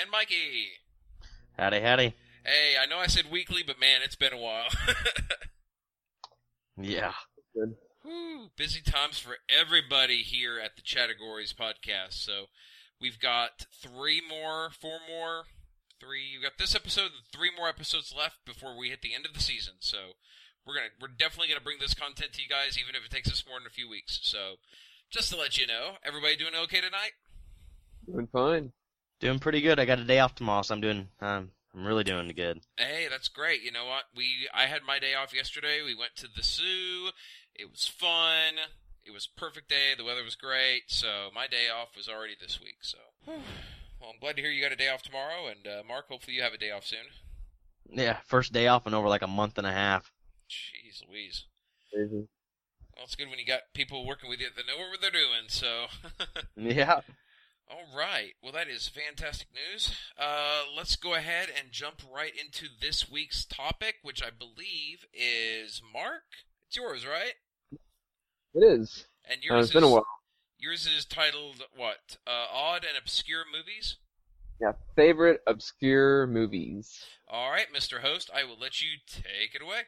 and Mikey. Howdy, howdy. Hey, I know I said weekly, but man, it's been a while. Yeah. Good. Whew, busy times for everybody here at the Categories podcast. So we've got three more, four more, three. We've got this episode three more episodes left before we hit the end of the season. So we're gonna, we're definitely gonna bring this content to you guys, even if it takes us more than a few weeks. So just to let you know, everybody doing okay tonight? Doing fine. Doing pretty good. I got a day off tomorrow, so I'm doing um I'm really doing good. Hey, that's great. You know what? We I had my day off yesterday. We went to the zoo. It was fun. It was perfect day. The weather was great. So my day off was already this week. So well, I'm glad to hear you got a day off tomorrow. And uh, Mark, hopefully you have a day off soon. Yeah, first day off in over like a month and a half. Jeez Louise. Crazy. Well, it's good when you got people working with you that know what they're doing. So. Yeah. All right. Well, that is fantastic news. Uh, let's go ahead and jump right into this week's topic, which I believe is Mark. It's yours, right? It is. And Uh, yours it's been a is while. yours is titled what? Uh, odd and obscure movies. Yeah. Favorite obscure movies. All right, Mr. Host, I will let you take it away.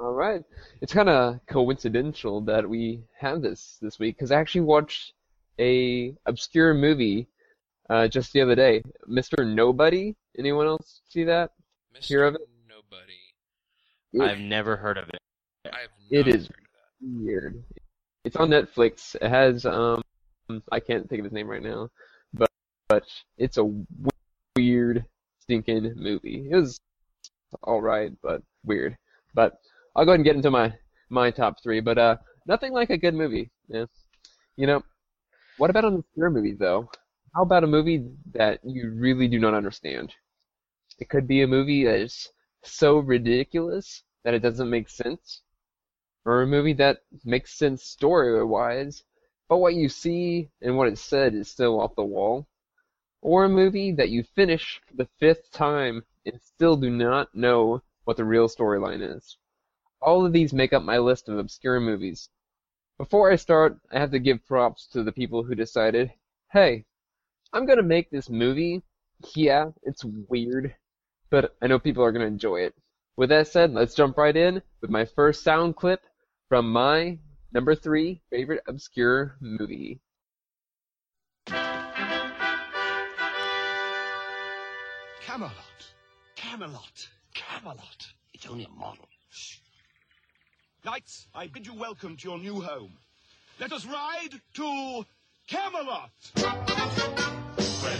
All right. It's kind of coincidental that we have this this week because I actually watched a obscure movie uh, just the other day. Mr. Nobody. Anyone else see that? Mr. Hear of it? Nobody. I've never heard of it. I have It heard of that. Weird. It's on Netflix. It has um I can't think of his name right now, but but it's a weird stinking movie. It was all right, but weird. But I'll go ahead and get into my my top three. But uh, nothing like a good movie. Yeah. You know, what about an obscure movie though? How about a movie that you really do not understand? It could be a movie that is so ridiculous that it doesn't make sense or a movie that makes sense story wise, but what you see and what is said is still off the wall, or a movie that you finish for the fifth time and still do not know what the real storyline is. All of these make up my list of obscure movies. Before I start, I have to give props to the people who decided, hey, I'm gonna make this movie. Yeah, it's weird, but I know people are gonna enjoy it. With that said, let's jump right in with my first sound clip from my number three favorite obscure movie. Camelot. Camelot. Camelot. It's only a model. Knights, I bid you welcome to your new home. Let us ride to Camelot. We're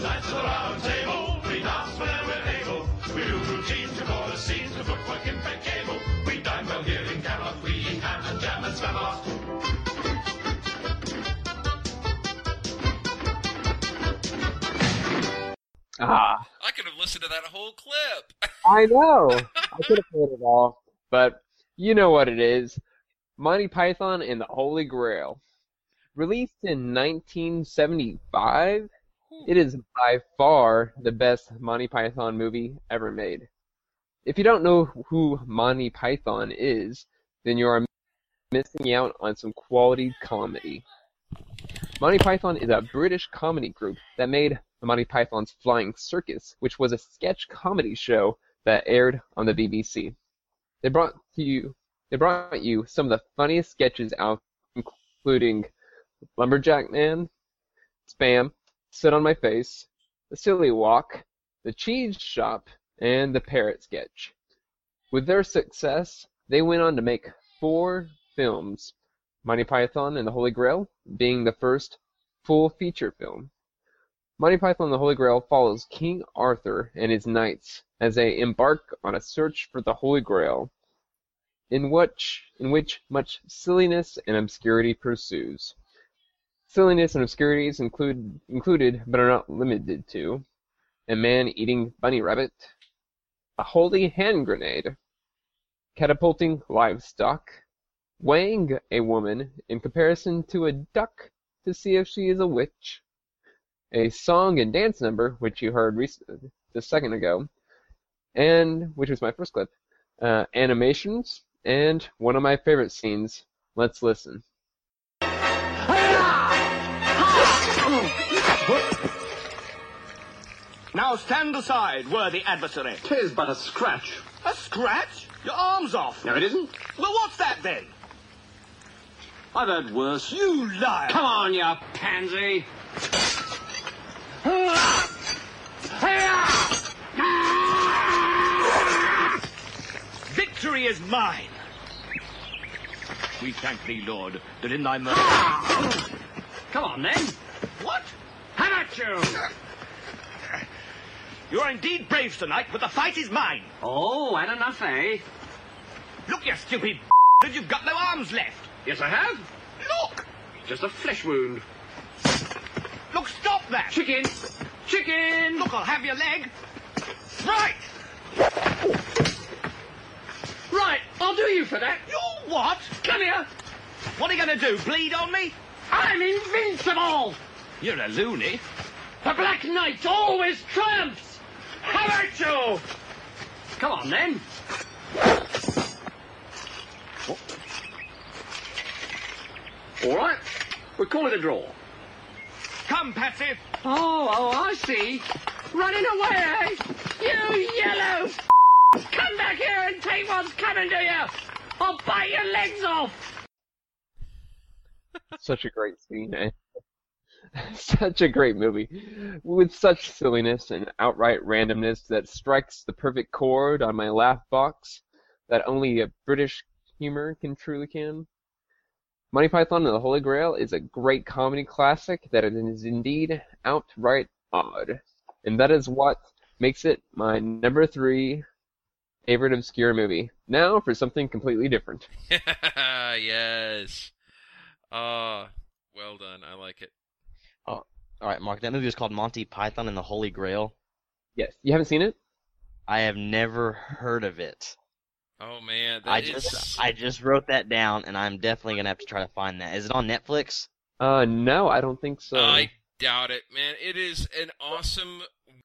knights of the round table, we dance whenever we're able. We do routines to call the scenes to footwork in bed cable. We dine well here in Camelot, we eat ham and jam and spamalot. Ah, I could have listened to that whole clip. I know. I could have played it all, but you know what it is. Monty Python and the Holy Grail. Released in 1975, hmm. it is by far the best Monty Python movie ever made. If you don't know who Monty Python is, then you are missing out on some quality comedy. Monty Python is a British comedy group that made the Monty Python's Flying Circus, which was a sketch comedy show that aired on the BBC. They brought you they brought you some of the funniest sketches out, including Lumberjack Man, Spam, Sit on My Face, The Silly Walk, The Cheese Shop, and The Parrot Sketch. With their success, they went on to make four films, Monty Python and the Holy Grail being the first full feature film. Monty Python and the Holy Grail follows King Arthur and his knights as they embark on a search for the Holy Grail, in which in which much silliness and obscurity pursues. Silliness and obscurities include included, but are not limited to, a man eating bunny rabbit, a holy hand grenade, catapulting livestock, weighing a woman in comparison to a duck to see if she is a witch, a song and dance number, which you heard just a second ago, and which was my first clip, uh, animations, and one of my favorite scenes. Let's listen. Now stand aside, worthy adversary. Tis but a scratch. A scratch? Your arm's off. No, it isn't. Well, what's that then? I've heard worse. You liar. Come on, you pansy. Victory is mine. We thank thee, Lord, that in thy mercy. Come on, then. What? How about you? You are indeed brave tonight, but the fight is mine. Oh, had enough, eh? Look, you stupid that you've got no arms left. Yes, I have. Look! Just a flesh wound. Look, stop that! Chicken! Chicken! Look, I'll have your leg. Right! Right, I'll do you for that. You what? Come here. What are you going to do, bleed on me? I'm invincible. You're a loony. The Black Knight always triumphs. How about you? Come on, then. All right, we call it a draw. Come, Patsy. Oh, oh, I see. Running away, eh? You yellow Come back here and take what's coming to you. I'll bite your legs off. Such a great scene, eh? such a great movie, with such silliness and outright randomness that strikes the perfect chord on my laugh box that only a British humor can truly can. Monty Python and the Holy Grail is a great comedy classic that is indeed outright odd, and that is what makes it my number three favorite obscure movie. Now for something completely different. yes. Ah, well done. I like it. Oh, All right, Mark. That movie was called Monty Python and the Holy Grail. Yes, you haven't seen it? I have never heard of it. Oh man, that I is- just I just wrote that down, and I'm definitely gonna have to try to find that. Is it on Netflix? Uh, no, I don't think so. I doubt it, man. It is an awesome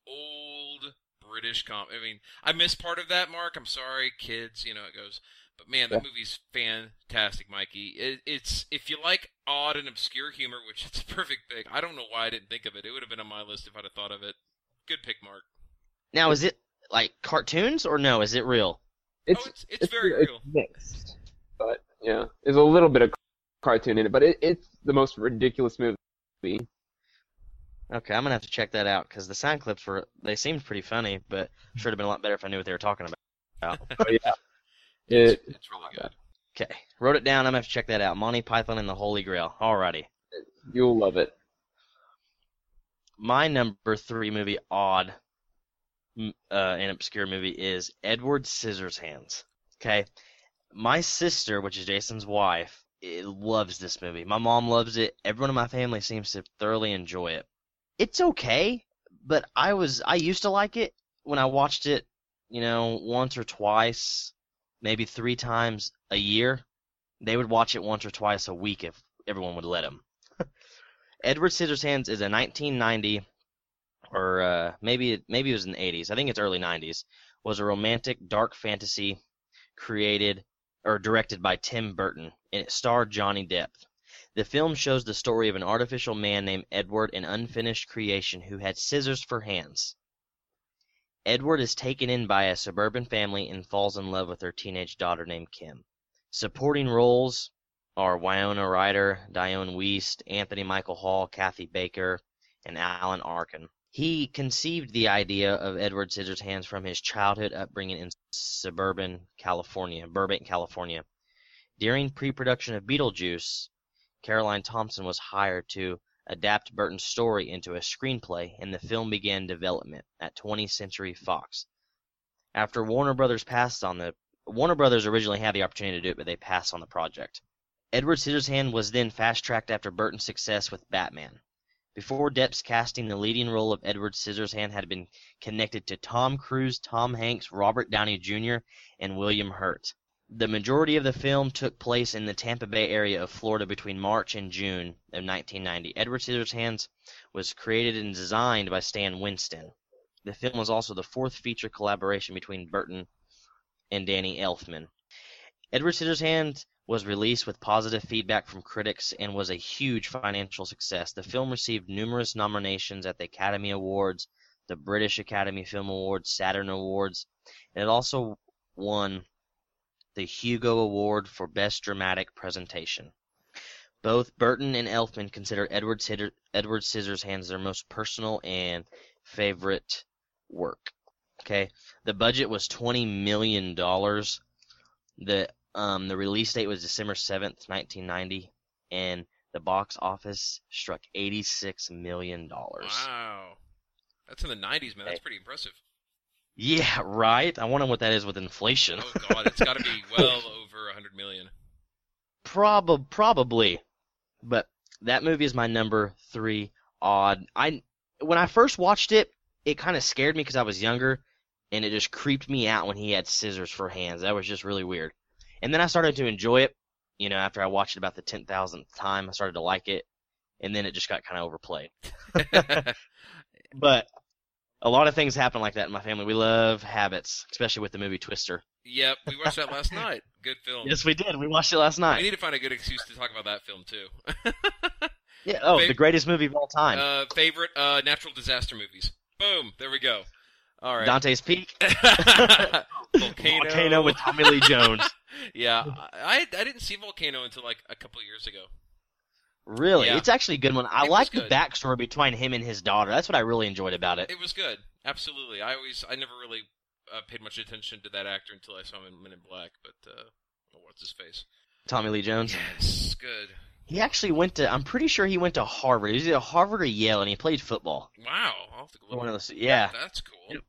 old British comp. I mean, I missed part of that, Mark. I'm sorry, kids. You know it goes. But man, the Yeah. movie's fantastic, Mikey. It, it's if you like odd and obscure humor, which it's a perfect pick. I don't know why I didn't think of it. It would have been on my list if I'd have thought of it. Good pick, Mark. Now, is it like cartoons or no? Is it real? It's oh, it's it's, very it's real. mixed, but yeah, there's a little bit of cartoon in it, but it, it's the most ridiculous movie. Okay, I'm gonna have to check that out because the sound clips were they seemed pretty funny, but should have been a lot better if I knew what they were talking about. Oh yeah, It's, it, it's really good. Okay, wrote it down. I'm gonna have to check that out. Monty Python and the Holy Grail. Alrighty. you'll love it. My number three movie, odd, uh, and obscure movie is Edward Scissorhands. Okay, my sister, which is Jason's wife, loves this movie. My mom loves it. Everyone in my family seems to thoroughly enjoy it. It's okay, but I was I used to like it when I watched it, you know, once or twice, maybe three times a year. They would watch it once or twice a week if everyone would let them. Edward Scissorhands is a 1990 or uh, maybe maybe it was in the 80s. I think it's early 90s. Was a romantic dark fantasy created or directed by Tim Burton and it starred Johnny Depp. The film shows the story of an artificial man named Edward, an unfinished creation who had scissors for hands. Edward is taken in by a suburban family and falls in love with their teenage daughter named Kim. Supporting roles are Winona Ryder, Dianne Wiest, Anthony Michael Hall, Kathy Baker, and Alan Arkin. He conceived the idea of Edward Scissorhands from his childhood upbringing in suburban California, Burbank, California. During pre-production of Beetlejuice, Caroline Thompson was hired to adapt Burton's story into a screenplay, and the film began development at 20th Century Fox. After Warner Brothers passed on the Warner Brothers originally had the opportunity to do it, but they passed on the project. Edward Scissorhands was then fast-tracked after Burton's success with Batman. Before Depp's casting, the leading role of Edward Scissorhands had been connected to Tom Cruise, Tom Hanks, Robert Downey Jr., and William Hurt. The majority of the film took place in the Tampa Bay area of Florida between March and June of 1990. Edward Scissorhands was created and designed by Stan Winston. The film was also the fourth feature collaboration between Burton and Danny Elfman. Edward Scissorhands was released with positive feedback from critics and was a huge financial success. The film received numerous nominations at the Academy Awards, the British Academy Film Awards, Saturn Awards, and it also won the Hugo Award for Best Dramatic Presentation. Both Burton and Elfman consider Edward, Sidder- Edward Scissorhands their most personal and favorite work. Okay, the budget was twenty million dollars. The um the release date was December seventh, nineteen ninety, and the box office struck eighty six million dollars. Wow. That's in the 90s, man. That's pretty impressive. Yeah, right. I wonder what that is with inflation. Oh god, it's got to be well over 100 million. Prob- probably, but that movie is my number three. Odd. I when I first watched it, it kind of scared me because I was younger, and it just creeped me out when he had scissors for hands. That was just really weird. And then I started to enjoy it. You know, after I watched it about the ten thousandth time, I started to like it, and then it just got kind of overplayed. But a lot of things happen like that in my family. We love habits, especially with the movie Twister. yep, we watched that last night. Good film. Yes, we did. We watched it last night. We need to find a good excuse to talk about that film too. Yeah. Oh, Fav- the greatest movie of all time. uh, favorite uh, natural disaster movies. Boom, there we go. All right. Dante's Peak. Volcano. Volcano with Tommy Lee Jones. yeah, I I didn't see Volcano until like a couple years ago. Really, Yeah. it's actually a good one. I It like the backstory between him and his daughter. That's what I really enjoyed about it. It was good, absolutely. I always I never really uh, paid much attention to that actor until I saw him in Men in Black. But uh, oh, what's his face? Tommy Lee Jones. Yes, good. He actually went to. I'm pretty sure he went to Harvard. He was either Harvard or Yale, and he played football. Wow, I'll have to go One of those. Yeah. That's cool.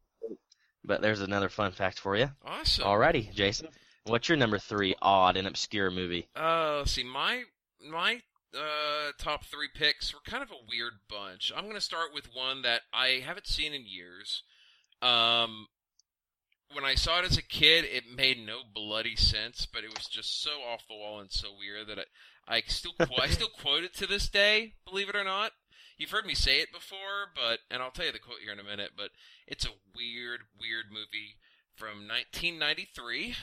But there's another fun fact for you. Awesome. Alrighty, Jason. What's your number three odd and obscure movie? Uh, let's see, my my uh top three picks were kind of a weird bunch. I'm gonna start with one that I haven't seen in years. Um, when I saw it as a kid, it made no bloody sense, but it was just so off the wall and so weird that I I still qu- I still quote it to this day. Believe it or not. You've heard me say it before, but and I'll tell you the quote here in a minute. But it's a weird, weird movie from 1993.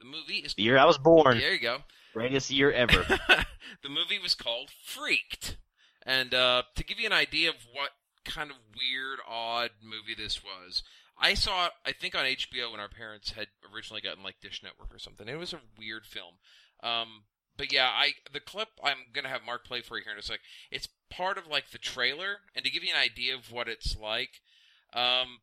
The movie is The year I was born. there you go. Greatest year ever. the movie was called Freaked. And uh, to give you an idea of what kind of weird, odd movie this was, I saw it, I think, on HBO when our parents had originally gotten like Dish Network or something. It was a weird film. Um, but yeah, I the clip I'm gonna have Mark play for you here in a sec. It's part of like the trailer, and to give you an idea of what it's like, um,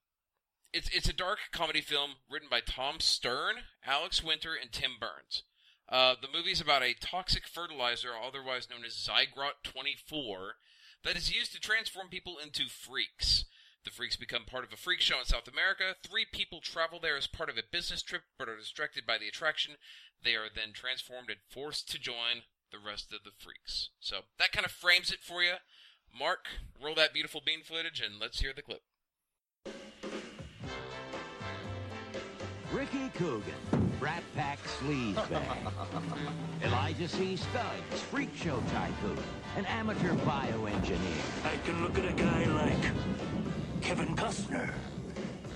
it's it's a dark comedy film written by Tom Stern, Alex Winter, and Tim Burns. Uh, the movie's about a toxic fertilizer, otherwise known as Zygrot 24, that is used to transform people into freaks. The freaks become part of a freak show in South America. Three people travel there as part of a business trip, but are distracted by the attraction. They are then transformed and forced to join the rest of the freaks. So that kind of frames it for you. Mark, roll that beautiful bean footage and let's hear the clip. Ricky Coogan, Brat Pack sleazebag. Elijah C. Skuggs, freak show tycoon, an amateur bioengineer. I can look at a guy like Kevin Costner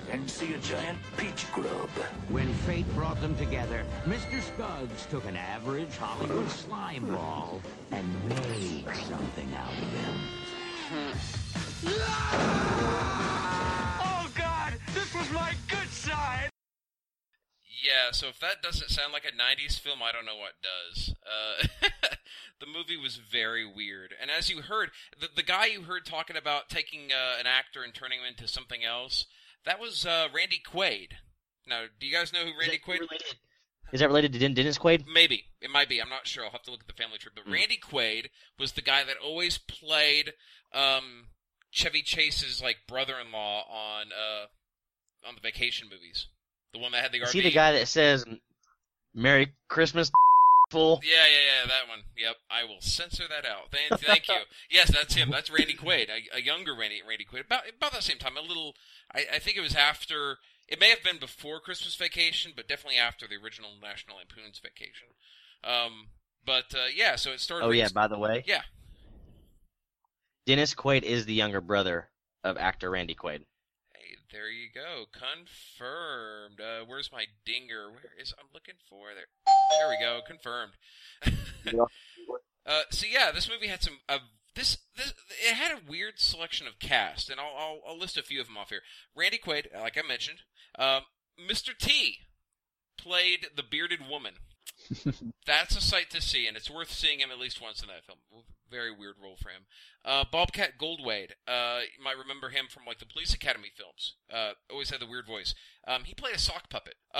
and see a giant peach grub. When fate brought them together, Mr. Skuggs took an average Hollywood slime ball and made something out of him. Oh God, this was my good side. Yeah, so if that doesn't sound like a 90s film, I don't know what does. Uh, the movie was very weird. And as you heard, the, the guy you heard talking about taking uh, an actor and turning him into something else, that was uh, Randy Quaid. Now, do you guys know who Randy Quaid related, is that related to Den- Dennis Quaid? Maybe. It might be. I'm not sure. I'll have to look at the family tree. But Randy Quaid was the guy that always played um, Chevy Chase's like brother-in-law on uh, on the vacation movies. The one that had the RV. Is he the guy that says "Merry Christmas"? Fool. Yeah, yeah, yeah, that one. Yep, I will censor that out. Thank, thank you. Yes, that's him. That's Randy Quaid, a, a younger Randy Randy Quaid, about about the same time. A little. I, I think it was after. It may have been before Christmas Vacation, but definitely after the original National Lampoon's Vacation. Um, but uh, yeah, so it started. Oh yeah. By the way, yeah. Dennis Quaid is the younger brother of actor Randy Quaid. Hey, There you go. Confirmed. Uh, where's my dinger? Where is I'm looking for there. There we go. Confirmed. uh, so yeah, this movie had some. Uh, this this it had a weird selection of cast, and I'll I'll, I'll list a few of them off here. Randy Quaid, like I mentioned. Um, Mr. T played the bearded woman. That's a sight to see, and it's worth seeing him at least once in that film. Very weird role for him. Uh, Bobcat Goldthwait, uh, you might remember him from like the Police Academy films. Uh, always had the weird voice. Um, he played a sock puppet.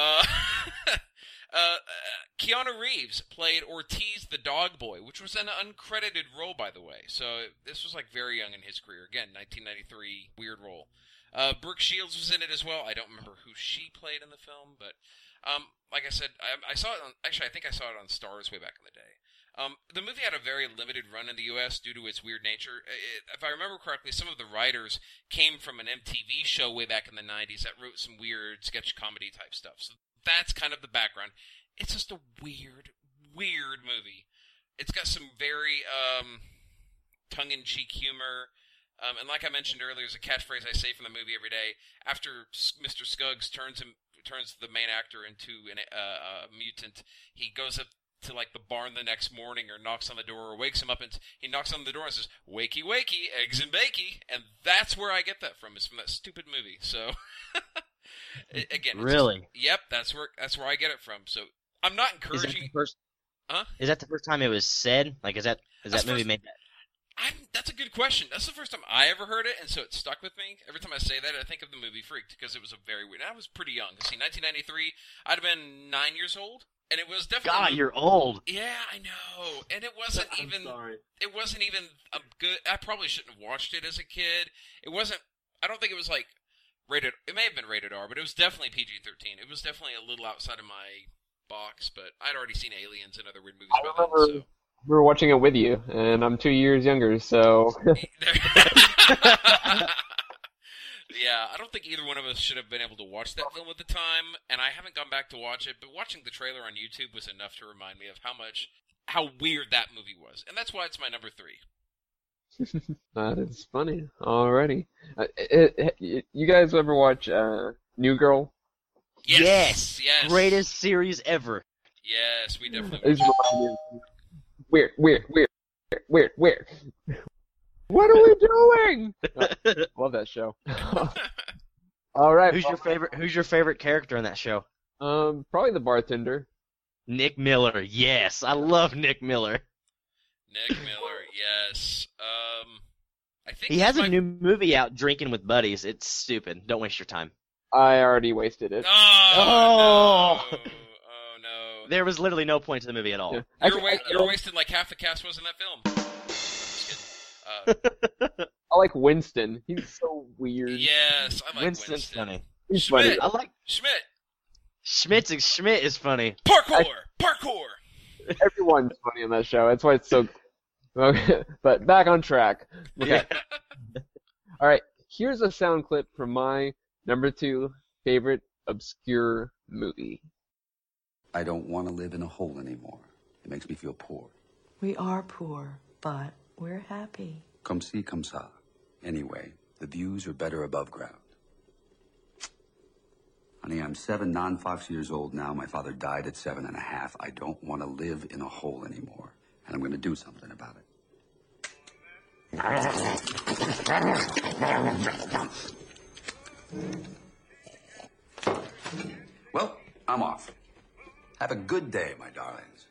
Uh, uh, Keanu Reeves played Ortiz the dog boy, which was an uncredited role, by the way. So this was like very young in his career. Again, 1993, weird role. Uh, Brooke Shields was in it as well. I don't remember who she played in the film, but um, like I said, I, I saw it on. Actually, I think I saw it on Stars way back in the day. Um, the movie had a very limited run in the U.S. due to its weird nature. It, if I remember correctly, some of the writers came from an MTV show way back in the '90s that wrote some weird sketch comedy type stuff. So that's kind of the background. It's just a weird, weird movie. It's got some very um, tongue-in-cheek humor. Um, and like I mentioned earlier, there's a catchphrase I say from the movie every day. After Mr. Skuggs turns him turns the main actor into an, uh, a mutant, he goes up to like the barn the next morning or knocks on the door or wakes him up and he knocks on the door and says, "Wakey, wakey, eggs and bakey," and that's where I get that from. Is from that stupid movie. So again, Really? just- yep, that's where that's where I get it from. So I'm not Is that the encouraging. first? Huh? Is that the first time it was said? Like, is that is That's that movie first- made that? I'm, that's a good question. That's the first time I ever heard it, and so it stuck with me. Every time I say that, I think of the movie Freaked because it was a very weird. I was pretty young. See, 1993, I'd have been nine years old, and it was definitely. God, you're old. Yeah, I know, and it wasn't I'm even. sorry. It wasn't even a good. I probably shouldn't have watched it as a kid. It wasn't. I don't think it was like rated. It may have been rated R, but it was definitely PG-13. It was definitely a little outside of my box, but I'd already seen Aliens and other weird movies I by then. So. we were watching it with you, and I'm two years younger, so yeah, I don't think either one of us should have been able to watch that film at the time, and I haven't gone back to watch it. But watching the trailer on YouTube was enough to remind me of how much, how weird that movie was, and that's why it's my number three. that is funny. Alrighty, uh, it, it, you guys ever watch uh, New Girl? Yes, yes, Greatest series ever. Yes, we definitely. It's watched reminding me of- weird, weird, weird, weird, weird. What are we doing? Uh, love that show. All right, Who's your favorite? Who's your favorite character in that show? um, probably the bartender. Nick Miller. Yes, I love Nick Miller. Nick Miller. Yes. Um, I think He has my... a new movie out, Drinking with Buddies. It's stupid. Don't waste your time. I already wasted it. Oh, Oh. no. Oh no. There was literally no point to the movie at all. Yeah. You're, Actually, wa- you're wasting like half the cast was in that film. Just kidding. Uh, I like Winston. He's so weird. yes, I like Winston's Winston. funny. He's Schmidt. funny. I like Schmidt, Schmidt's Schmidt is funny. parkour, parkour. Everyone's funny on that show. That's why it's so. Okay, but back on track. Okay. All right. Here's a sound clip from my number two favorite obscure movie. I don't want to live in a hole anymore. It makes me feel poor. We are poor, but we're happy. Come see, come sa. Anyway, the views are better above ground. Honey, I'm seven, non fox years old now. My father died at seven and a half. I don't want to live in a hole anymore. And I'm going to do something about it. Well, I'm off. Have a good day, my darlings.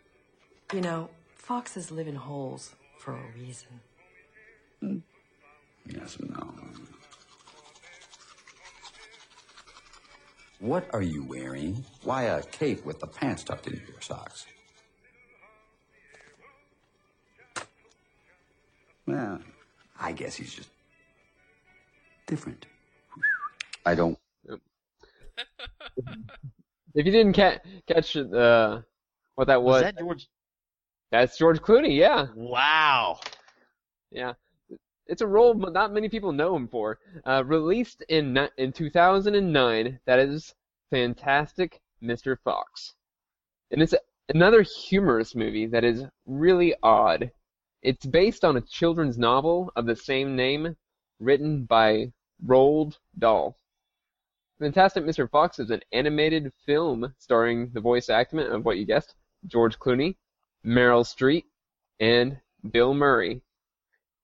You know, foxes live in holes for a reason. Yes and no. What are you wearing? Why a cape with the pants tucked into your socks? Well, I guess he's just different. I don't. If you didn't ca- catch uh, what that was, Was that George? That's George Clooney. Yeah, Wow. yeah. It's a role not many people know him for. Uh, released in in 2009, that is Fantastic Mr. Fox, and it's another humorous movie that is really odd. It's based on a children's novel of the same name, written by Roald Dahl. Fantastic Mr. Fox is an animated film starring the voice acting of what you guessed, George Clooney, Meryl Streep, and Bill Murray.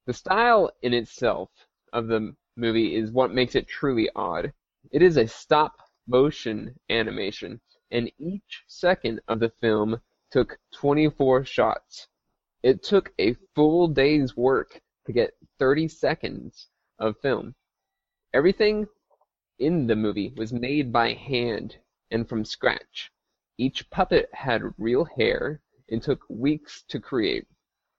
The style in itself of the movie is what makes it truly odd. It is a stop motion animation, and each second of the film took 24 shots. It took a full day's work to get 30 seconds of film. Everything in the movie was made by hand and from scratch. Each puppet had real hair and took weeks to create.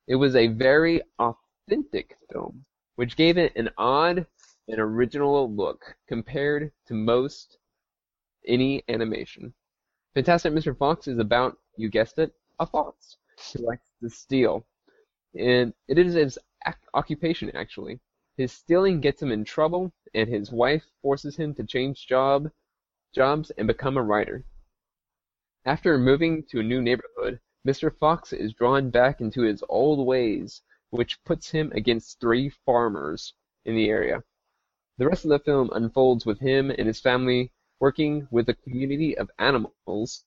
It was a very authentic film, which gave it an odd and original look compared to most any animation. Fantastic Mr. Fox is about, you guessed it, a fox who likes to steal. And it is his occupation, actually. His stealing gets him in trouble, and his wife forces him to change job, jobs and become a writer. After moving to a new neighborhood, Mr. Fox is drawn back into his old ways, which puts him against three farmers in the area. The rest of the film unfolds with him and his family working with a community of animals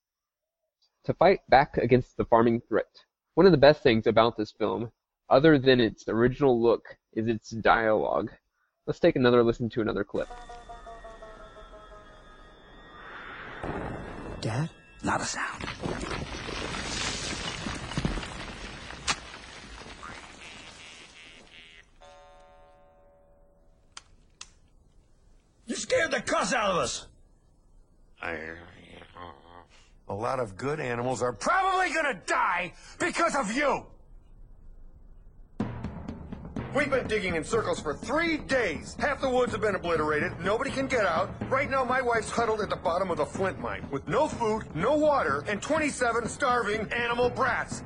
to fight back against the farming threat. One of the best things about this film, other than its original look, is its dialogue. Let's take another listen to another clip. Dad? Not a sound. Scared the cuss out of us. Uh, a lot of good animals are probably gonna die because of you! We've been digging in circles for three days. Half the woods have been obliterated. Nobody can get out. Right now, my wife's huddled at the bottom of the flint mine with no food, no water, and 27 starving animal brats.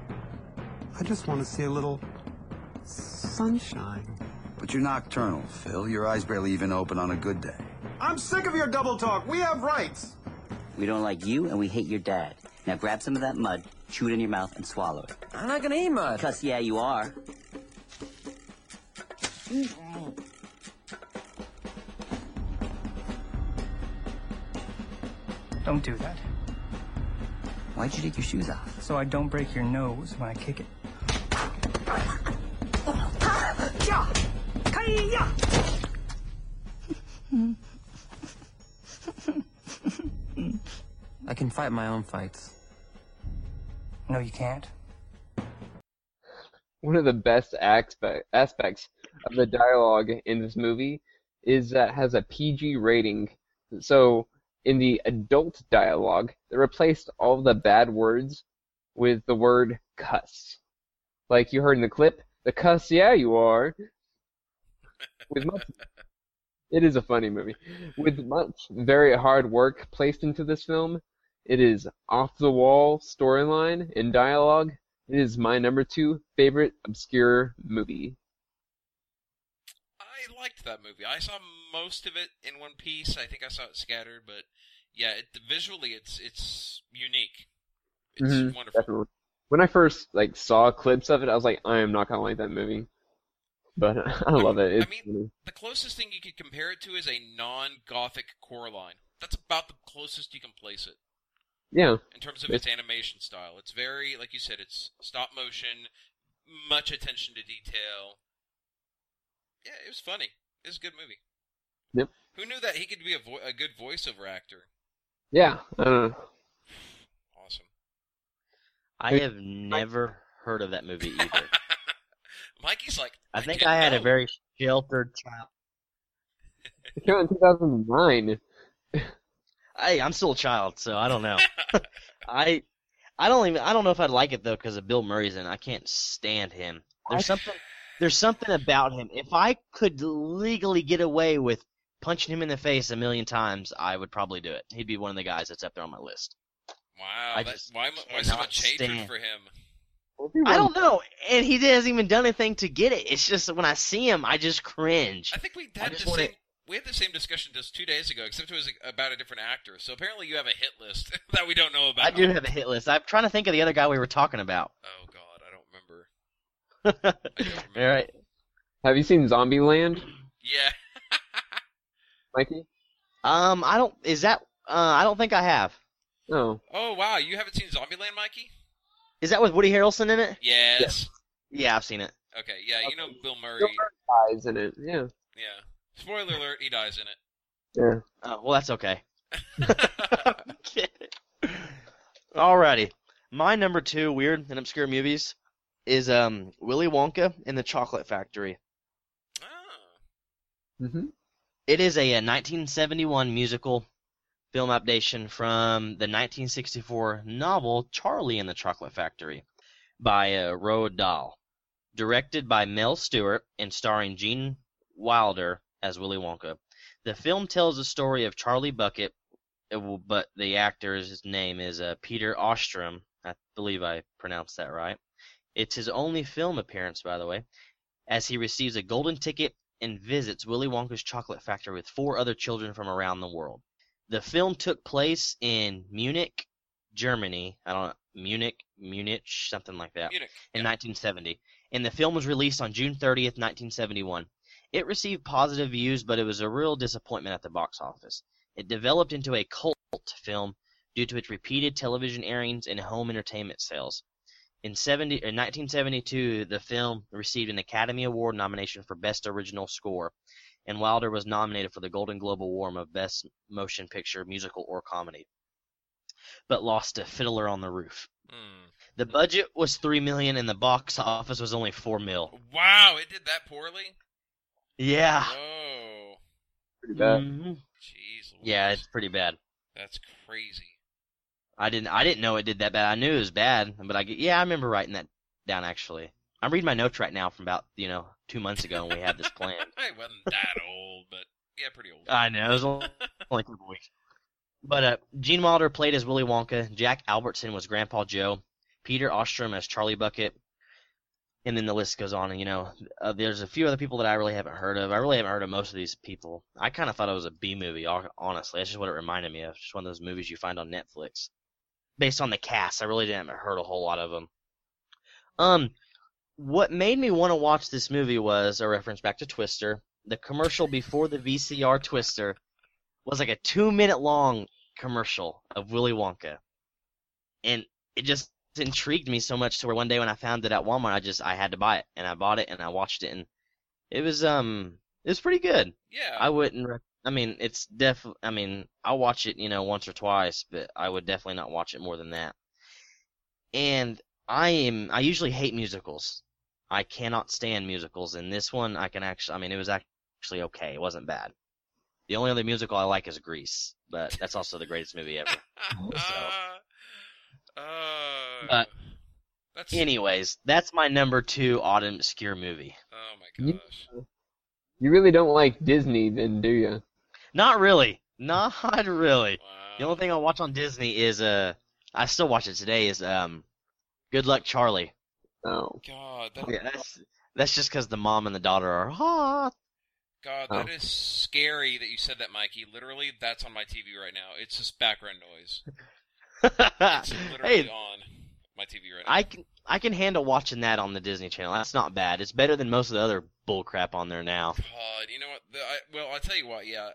I just want to see a little sunshine. But you're nocturnal, Phil. Your eyes barely even open on a good day. I'm sick of your double talk. We have rights. We don't like you and we hate your dad. Now grab some of that mud, chew it in your mouth, and swallow it. I'm not gonna eat mud. Because, yeah, you are. Don't do that. Why'd you take your shoes off? So I don't break your nose when I kick it. I can fight my own fights. No, you can't. One of the best aspect, aspects of the dialogue in this movie is that it has a PG rating. So in the adult dialogue, they replaced all the bad words with the word cuss. Like you heard in the clip, the cuss, yeah, you are. With much, it is a funny movie. With much very hard work placed into this film, it is off the wall storyline and dialogue. It is my number two favorite obscure movie. I liked that movie. I saw most of it in one piece. I think I saw it scattered, but yeah, it, visually it's it's unique. It's Mhm, wonderful. definitely. When I first like saw clips of it, I was like, I am not gonna like that movie. But I love it. It's I mean, funny. the closest thing you could compare it to is a non-gothic Coraline. That's about the closest you can place it yeah. in terms of its animation style. It's very, like you said, it's stop motion, much attention to detail. Yeah, it was funny. It was a good movie. Yep. Who knew that he could be a, vo- a good voiceover actor? Yeah. I don't know. Awesome. I have never heard of that movie either. Mikey's like, I think didn't I had a very sheltered child. It came out in 2009. Hey, I'm still a child, so I don't know. I I don't even I don't know if I'd like it though because of Bill Murray's in. I can't stand him. There's something there's something about him. If I could legally get away with punching him in the face a million times, I would probably do it. He'd be one of the guys that's up there on my list. Wow, I that, just why, why so cannot much hatred for him? I don't know, and he hasn't even done anything to get it. It's just when I see him, I just cringe. I think we had the wanna- same. We had the same discussion just two days ago, except it was about a different actor. So apparently, you have a hit list that we don't know about. I do have a hit list. I'm trying to think of the other guy we were talking about. Oh God, I don't remember. All right. Have you seen Zombieland, Yeah, Mikey? Um, I don't. Is that? Uh, I don't think I have. Oh. Oh wow, you haven't seen Zombieland, Mikey? Is that with Woody Harrelson in it? Yes. Yeah, I've seen it. Okay, yeah, you know Bill Murray. Bill Murray dies in it. Yeah. Yeah. Spoiler alert: he dies in it. Yeah. Oh, well, that's okay. Alrighty. My number two weird and obscure movies is um Willy Wonka and the Chocolate Factory. Mm-hmm. It is a, a 1971 musical film adaptation from the 1964 novel Charlie and the Chocolate Factory by uh, Roald Dahl. Directed by Mel Stuart and starring Gene Wilder as Willy Wonka. The film tells the story of Charlie Bucket, uh, but the actor's name is uh, Peter Ostrom. I believe I pronounced that right. It's his only film appearance, by the way, as he receives a golden ticket and visits Willy Wonka's chocolate factory with four other children from around the world. The film took place in Munich, Germany. I don't know, Munich, Munich, something like that. Munich. In 1970. And the film was released on June 30th, 1971. It received positive views, but it was a real disappointment at the box office. It developed into a cult film due to its repeated television airings and home entertainment sales. In, 70, in 1972, the film received an Academy Award nomination for Best Original Score, and Wilder was nominated for the Golden Globe Award of Best Motion Picture, Musical, or Comedy, but lost to Fiddler on the Roof. Hmm. The budget was three million, and the box office was only four mil. Wow, it did that poorly. Yeah. Oh, Pretty bad. Mhm. jeez. Yeah, it's pretty bad. That's crazy. I didn't. I didn't know it did that bad. I knew it was bad, but I yeah, I remember writing that down actually. I'm reading my notes right now from about you know two months ago when we had this plan. I wasn't that old, but yeah, pretty old. I know it was only only a couple weeks. But uh, Gene Wilder played as Willy Wonka. Jack Albertson was Grandpa Joe. Peter Ostrom as Charlie Bucket. And then the list goes on. And you know, uh, there's a few other people that I really haven't heard of. I really haven't heard of most of these people. I kind of thought it was a B movie. Honestly, that's just what it reminded me of. Just one of those movies you find on Netflix. Based on the cast, I really didn't heard a whole lot of them. Um, what made me want to watch this movie was a reference back to Twister. The commercial before the VCR Twister was like a two minute long commercial of Willy Wonka. And it just intrigued me so much to where one day when I found it at Walmart I just I had to buy it and I bought it and I watched it and it was um it was pretty good. Yeah. I wouldn't rec- I mean it's def I mean I'll watch it, you know, once or twice, but I would definitely not watch it more than that. And I am I usually hate musicals. I cannot stand musicals and this one I can actually I mean it was actually okay. It wasn't bad. The only other musical I like is Grease, but that's also the greatest movie ever. So, Uh, but that's anyways, that's my number two autumn and obscure movie. oh my You, gosh. you really don't like Disney, then, do you? Not really, not really. Wow. The only thing I watch on Disney is uh, I still watch it today. Is um, Good Luck Charlie. Oh. God, that, Yeah, that's that's just because the mom and the daughter are hot. God, Oh. that is scary that you said that, Mikey. Literally, that's on my TV right now. It's just background noise. It's literally hey, on my TV right now. I can I can handle watching that on the Disney Channel. That's not bad. It's better than most of the other bullcrap on there now. God, you know what? The, I, well, I'll tell you what. Yeah,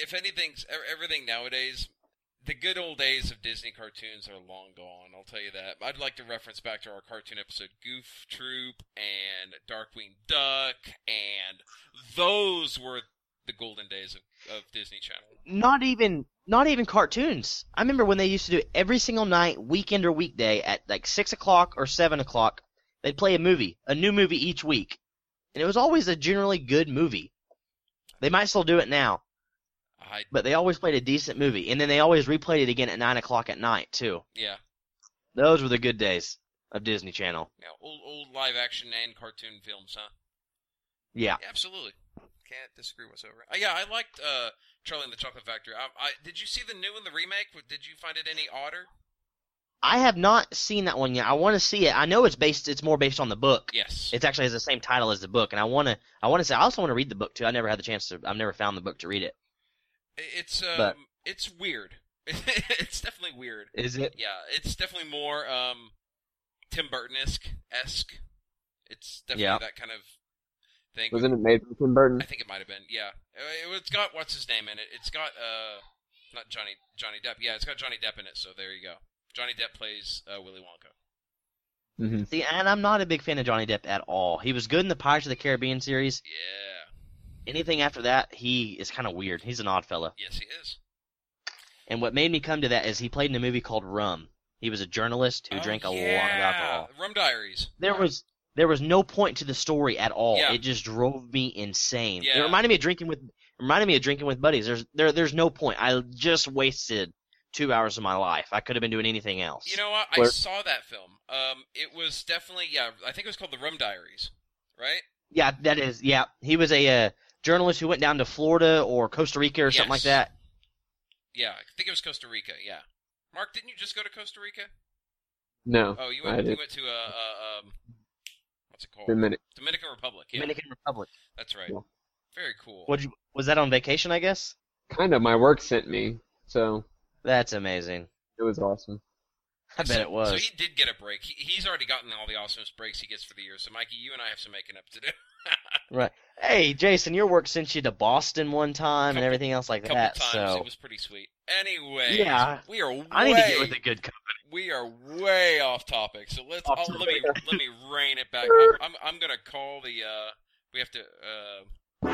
if anything's everything nowadays, the good old days of Disney cartoons are long gone. I'll tell you that. I'd like to reference back to our cartoon episode Goof Troop and Darkwing Duck, and those were the golden days of, of Disney Channel. Not even not even cartoons. I remember when they used to do every single night, weekend or weekday, at like six o'clock or seven o'clock. They'd play a movie, a new movie each week, and it was always a generally good movie. They might still do it now, I but they always played a decent movie, and then they always replayed it again at nine o'clock at night too. yeah, Those were the good days of Disney Channel. yeah, old old live action and cartoon films, huh? Yeah. Yeah, absolutely. Can't disagree whatsoever. Uh, yeah, I liked uh, Charlie and the Chocolate Factory. I, I, did you see the new one, the remake? Did you find it any odder? I have not seen that one yet. I want to see it. I know it's based. It's more based on the book. Yes. It actually has the same title as the book, and I want to. I want to say. I also want to read the book too. I never had the chance to. I've never found the book to read it. It's um, But- it's weird. it's definitely weird. Is it? Yeah, it's definitely more um, Tim Burton esque. Esque. It's definitely Yeah. that kind of thing. Wasn't it made by Tim Burton? I think it might have been. Yeah, Uh, it's got what's his name in it. It's got uh, not Johnny Johnny Depp. Yeah, it's got Johnny Depp in it. So there you go. Johnny Depp plays uh, Willy Wonka. Mm-hmm. See, and I'm not a big fan of Johnny Depp at all. He was good in the Pirates of the Caribbean series. Yeah. Anything after that, he is kind of weird. He's an odd fella. Yes, he is. And what made me come to that is he played in a movie called Rum. He was a journalist who Oh, drank a lot of alcohol. Rum Diaries. There was there was no point to the story at all. Yeah. It just drove me insane. It reminded me of drinking with reminded me of drinking with buddies. There's there there's no point. I just wasted two hours of my life. I could have been doing anything else. You know what? I Where- saw that film. Um, it was definitely yeah. I think it was called the Rum Diaries, right? Yeah, that is. Yeah, he was a uh, journalist who went down to Florida or Costa Rica or something like Yes. that. Yeah, I think it was Costa Rica. Yeah. Mark, didn't you just go to Costa Rica? No. Oh, you I went. You went to uh, uh um, what's it called? Dominic. Dominican Republic. Yeah, Dominican Republic. that's right. Yeah. Very cool. What was that on vacation? I guess. Kind of. My work sent me, so That's amazing. it was awesome. I bet so, it was. So he did get a break. He, he's already gotten all the awesomest breaks he gets for the year. So Mikey, you and I have some making up to do. Right. Hey, Jason, your work sent you to Boston one time and everything else like couple that. times. So It was pretty sweet. Anyway, Yeah. we are. I need to get with a good company. We are way off topic. So let's. I'll, let me let me rein it back. I'm I'm, I'm gonna call the. uh We have to. uh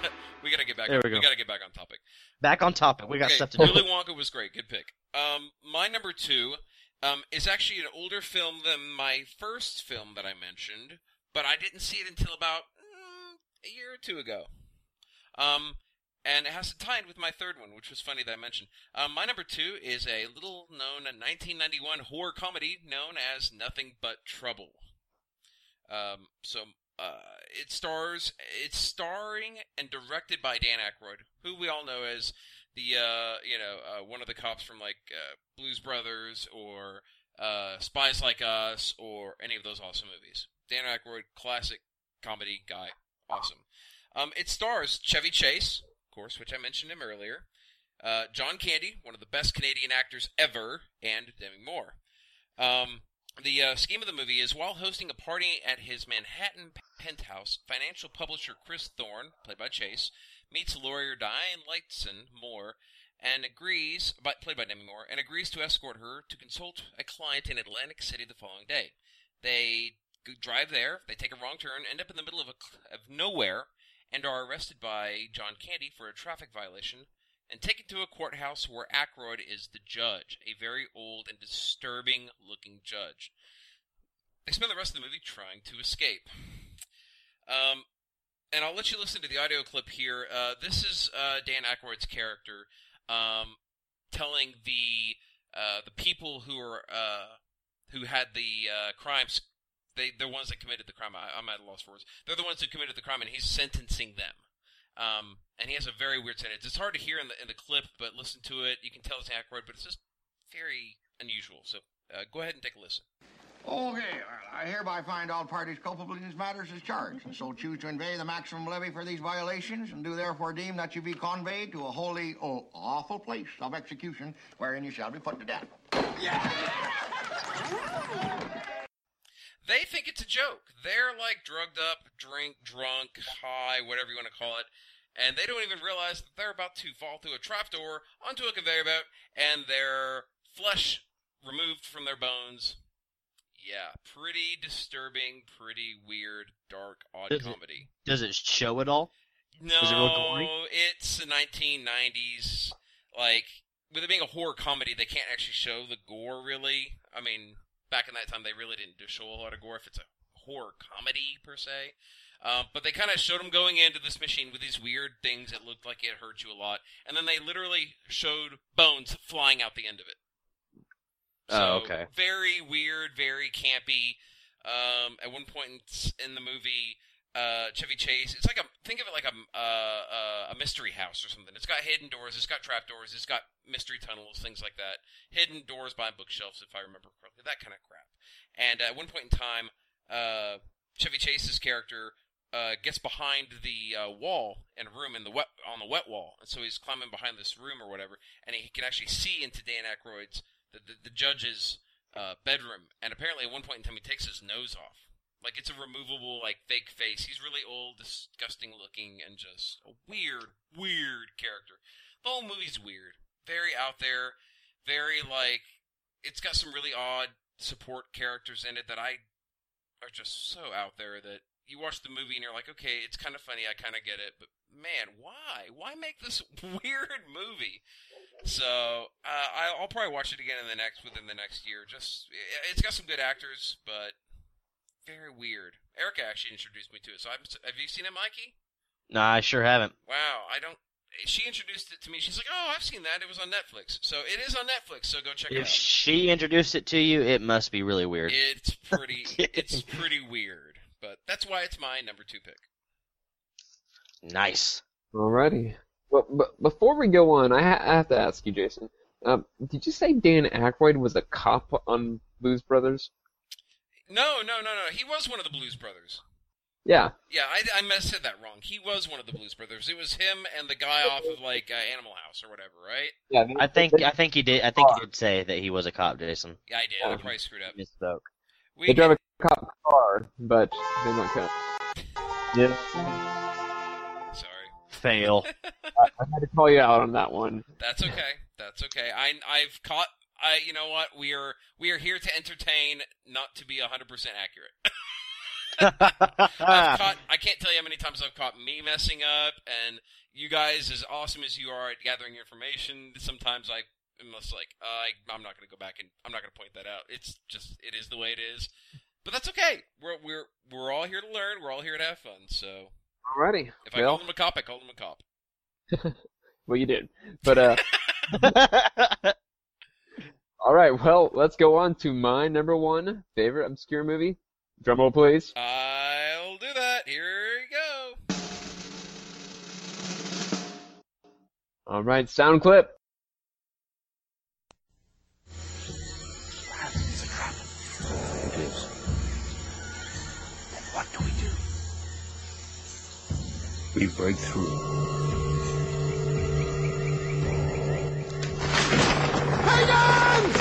We gotta get back. There on, we go. gotta get back on topic. Back on topic. We got okay, stuff to do. Willy Wonka was great. Good pick. Um, my number two um, is actually an older film than my first film that I mentioned, but I didn't see it until about mm, a year or two ago. Um, and it has to tie in with my third one, which was funny that I mentioned. Um, my number two is a little known 1991 horror comedy known as Nothing But Trouble. Um, so uh, it stars, it's starring and directed by Dan Aykroyd, who we all know as the uh, you know uh, one of the cops from like uh, Blues Brothers or uh, Spies Like Us or any of those awesome movies. Dan Aykroyd, classic comedy guy, awesome. Um, it stars Chevy Chase, of course, which I mentioned him earlier. Uh, John Candy, one of the best Canadian actors ever, and Demi Moore. Um, the uh, scheme of the movie is while hosting a party at his Manhattan penthouse, financial publisher Chris Thorne, played by Chase, meets lawyer Diane Lightson Moore and agrees, by, played by Demi Moore, and agrees to escort her to consult a client in Atlantic City the following day. They drive there, they take a wrong turn, end up in the middle of, a, of nowhere, and are arrested by John Candy for a traffic violation and taken to a courthouse where Aykroyd is the judge, a very old and disturbing looking judge. They spend the rest of the movie trying to escape. Um, and I'll let you listen to the audio clip here. Uh, this is uh, Dan Aykroyd's character um, telling the uh, the people who are uh, who had the uh, crimes. They they're ones that committed the crime. I, I'm at a loss for words. They're the ones who committed the crime, and he's sentencing them. Um, and he has a very weird sentence. It's hard to hear in the in the clip, but listen to it. You can tell it's Aykroyd, but it's just very unusual. So uh, go ahead and take a listen. Okay, I hereby find all parties culpable in these matters as charged, and so choose to convey the maximum levy for these violations, and do therefore deem that you be conveyed to a holy, oh, awful place of execution, wherein you shall be put to death. They think it's a joke. They're like drugged up, drink, drunk, high, whatever you want to call it, and they don't even realize that they're about to fall through a trapdoor onto a conveyor belt and their flesh removed from their bones. Yeah, pretty disturbing, pretty weird, dark, odd Does it- comedy. Does it show it all? No, it it's the 1990s. Like, with it being a horror comedy, they can't actually show the gore, really. I mean, back in that time, they really didn't show a lot of gore if it's a horror comedy, per se. Um, but they kind of showed them going into this machine with these weird things that looked like it hurt you a lot. And then they literally showed bones flying out the end of it. Oh, okay. Very weird, very campy. Um, at one point in- in the movie, uh, Chevy Chase, it's like a think of it like a uh, uh, a mystery house or something. It's got hidden doors, it's got trap doors, it's got mystery tunnels, things like that. Hidden doors behind bookshelves, if I remember correctly, that kind of crap. And at one point in time, uh, Chevy Chase's character uh, gets behind the uh, wall in a room in the wet on the wet wall, and so he's climbing behind this room or whatever, and he can actually see into Dan Aykroyd's the the, the judge's uh, bedroom, and apparently at one point in time he takes his nose off, Like it's a removable like fake face. He's really old, disgusting looking, and just a weird, weird character. The whole movie's weird, very out there, very like it's got some really odd support characters in it that I are just so out there that you watch the movie and you're like, okay, it's kind of funny, I kind of get it, but man, why? Why make this weird movie? So uh, I'll probably watch it again in the next within the next year. Just it's got some good actors, but very weird. Erica actually introduced me to it. So I'm, have you seen it, Mikey? No, I sure haven't. Wow, I don't. She introduced it to me. She's like, "Oh, I've seen that. It was on Netflix." So it is on Netflix. So go check it out. If she introduced it to you, it must be really weird. It's pretty. it's pretty weird, but that's why it's my number two pick. Nice. Alrighty. But, but before we go on, I, ha- I have to ask you, Jason. Um, did you say Dan Aykroyd was a cop on Blues Brothers? No, no, no, no. He was one of the Blues Brothers. Yeah. Yeah, I, I must said that wrong. He was one of the Blues Brothers. It was him and the guy off of like uh, Animal House or whatever, right? Yeah. I think I think he did. I think he did say that he was a cop, Jason. Yeah, I did. I probably screwed up. Misspoke. We They drive a cop car, but they're not cops. Yeah. Sorry. Fail. I, I had to call you out on that one. That's okay. That's okay. I I've caught. I you know what? We are we are here to entertain, not to be hundred percent accurate. I've caught. I can't tell you how many times I've caught me messing up, and you guys, as awesome as you are at gathering information, sometimes I am just like, uh, I, I'm not going to go back and I'm not going to point that out. It's just it is the way it is. But that's okay. We're we're we're all here to learn. We're all here to have fun. So Alrighty. if I well, call them a cop, I call them a cop. well, you did. But uh, all right. Well, let's go on to my number one favorite obscure movie. Drumroll, please. I'll do that. Here you go. All right, sound clip. It's a trap. It is. Then what do we do? We break through. Forward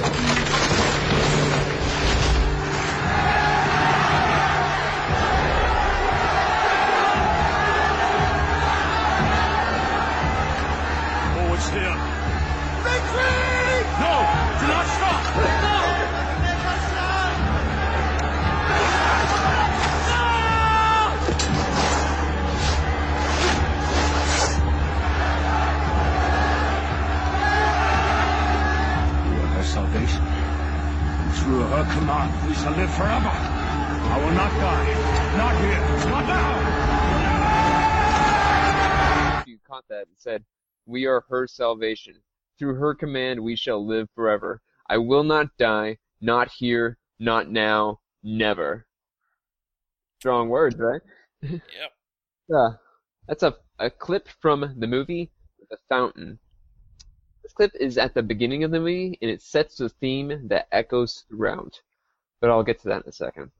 through her command, we shall live forever. I will not die. Not here. Not now. You caught that and said, "We are her salvation. Through her command, we shall live forever. I will not die. Not here. Not now. Never." Strong words, right? Yep. Yeah, that's a a clip from the movie The Fountain. This clip is at the beginning of the movie, and it sets the theme that echoes throughout. But I'll get to that in a second.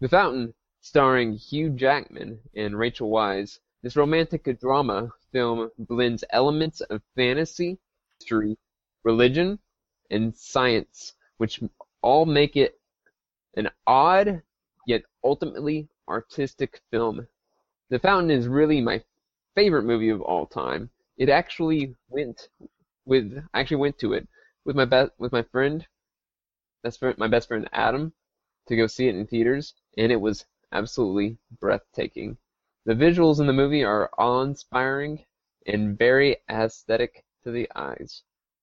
The Fountain, starring Hugh Jackman and Rachel Weisz, this romantic drama film blends elements of fantasy, history, religion, and science, which all make it an odd yet ultimately artistic film. The Fountain is really my favorite movie of all time. It actually went with I actually went to it with my best with my friend, best friend, my best friend Adam, to go see it in theaters, and it was absolutely breathtaking. The visuals in the movie are awe-inspiring and very aesthetic to the eyes.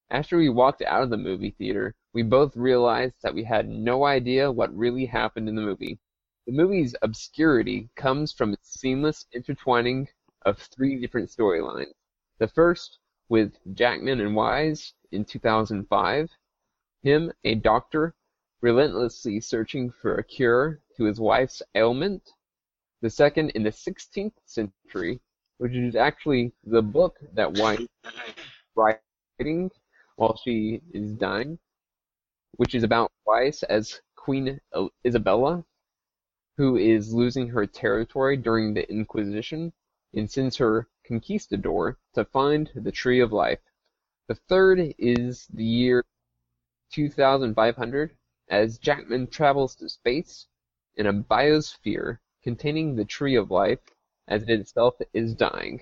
After we walked out of the movie theater, we both realized that we had no idea what really happened in the movie. The movie's obscurity comes from its seamless intertwining of three different storylines. The first, with Jackman and Weisz in 2005, him, a doctor, relentlessly searching for a cure to his wife's ailment. The second, in the 16th century, which is actually the book that Weisz is writing while she is dying, which is about Weisz as Queen Isabella, who is losing her territory during the Inquisition and sends her conquistador to find the Tree of Life. The third is the year 2500 as Jackman travels to space in a biosphere containing the tree of life as it itself is dying.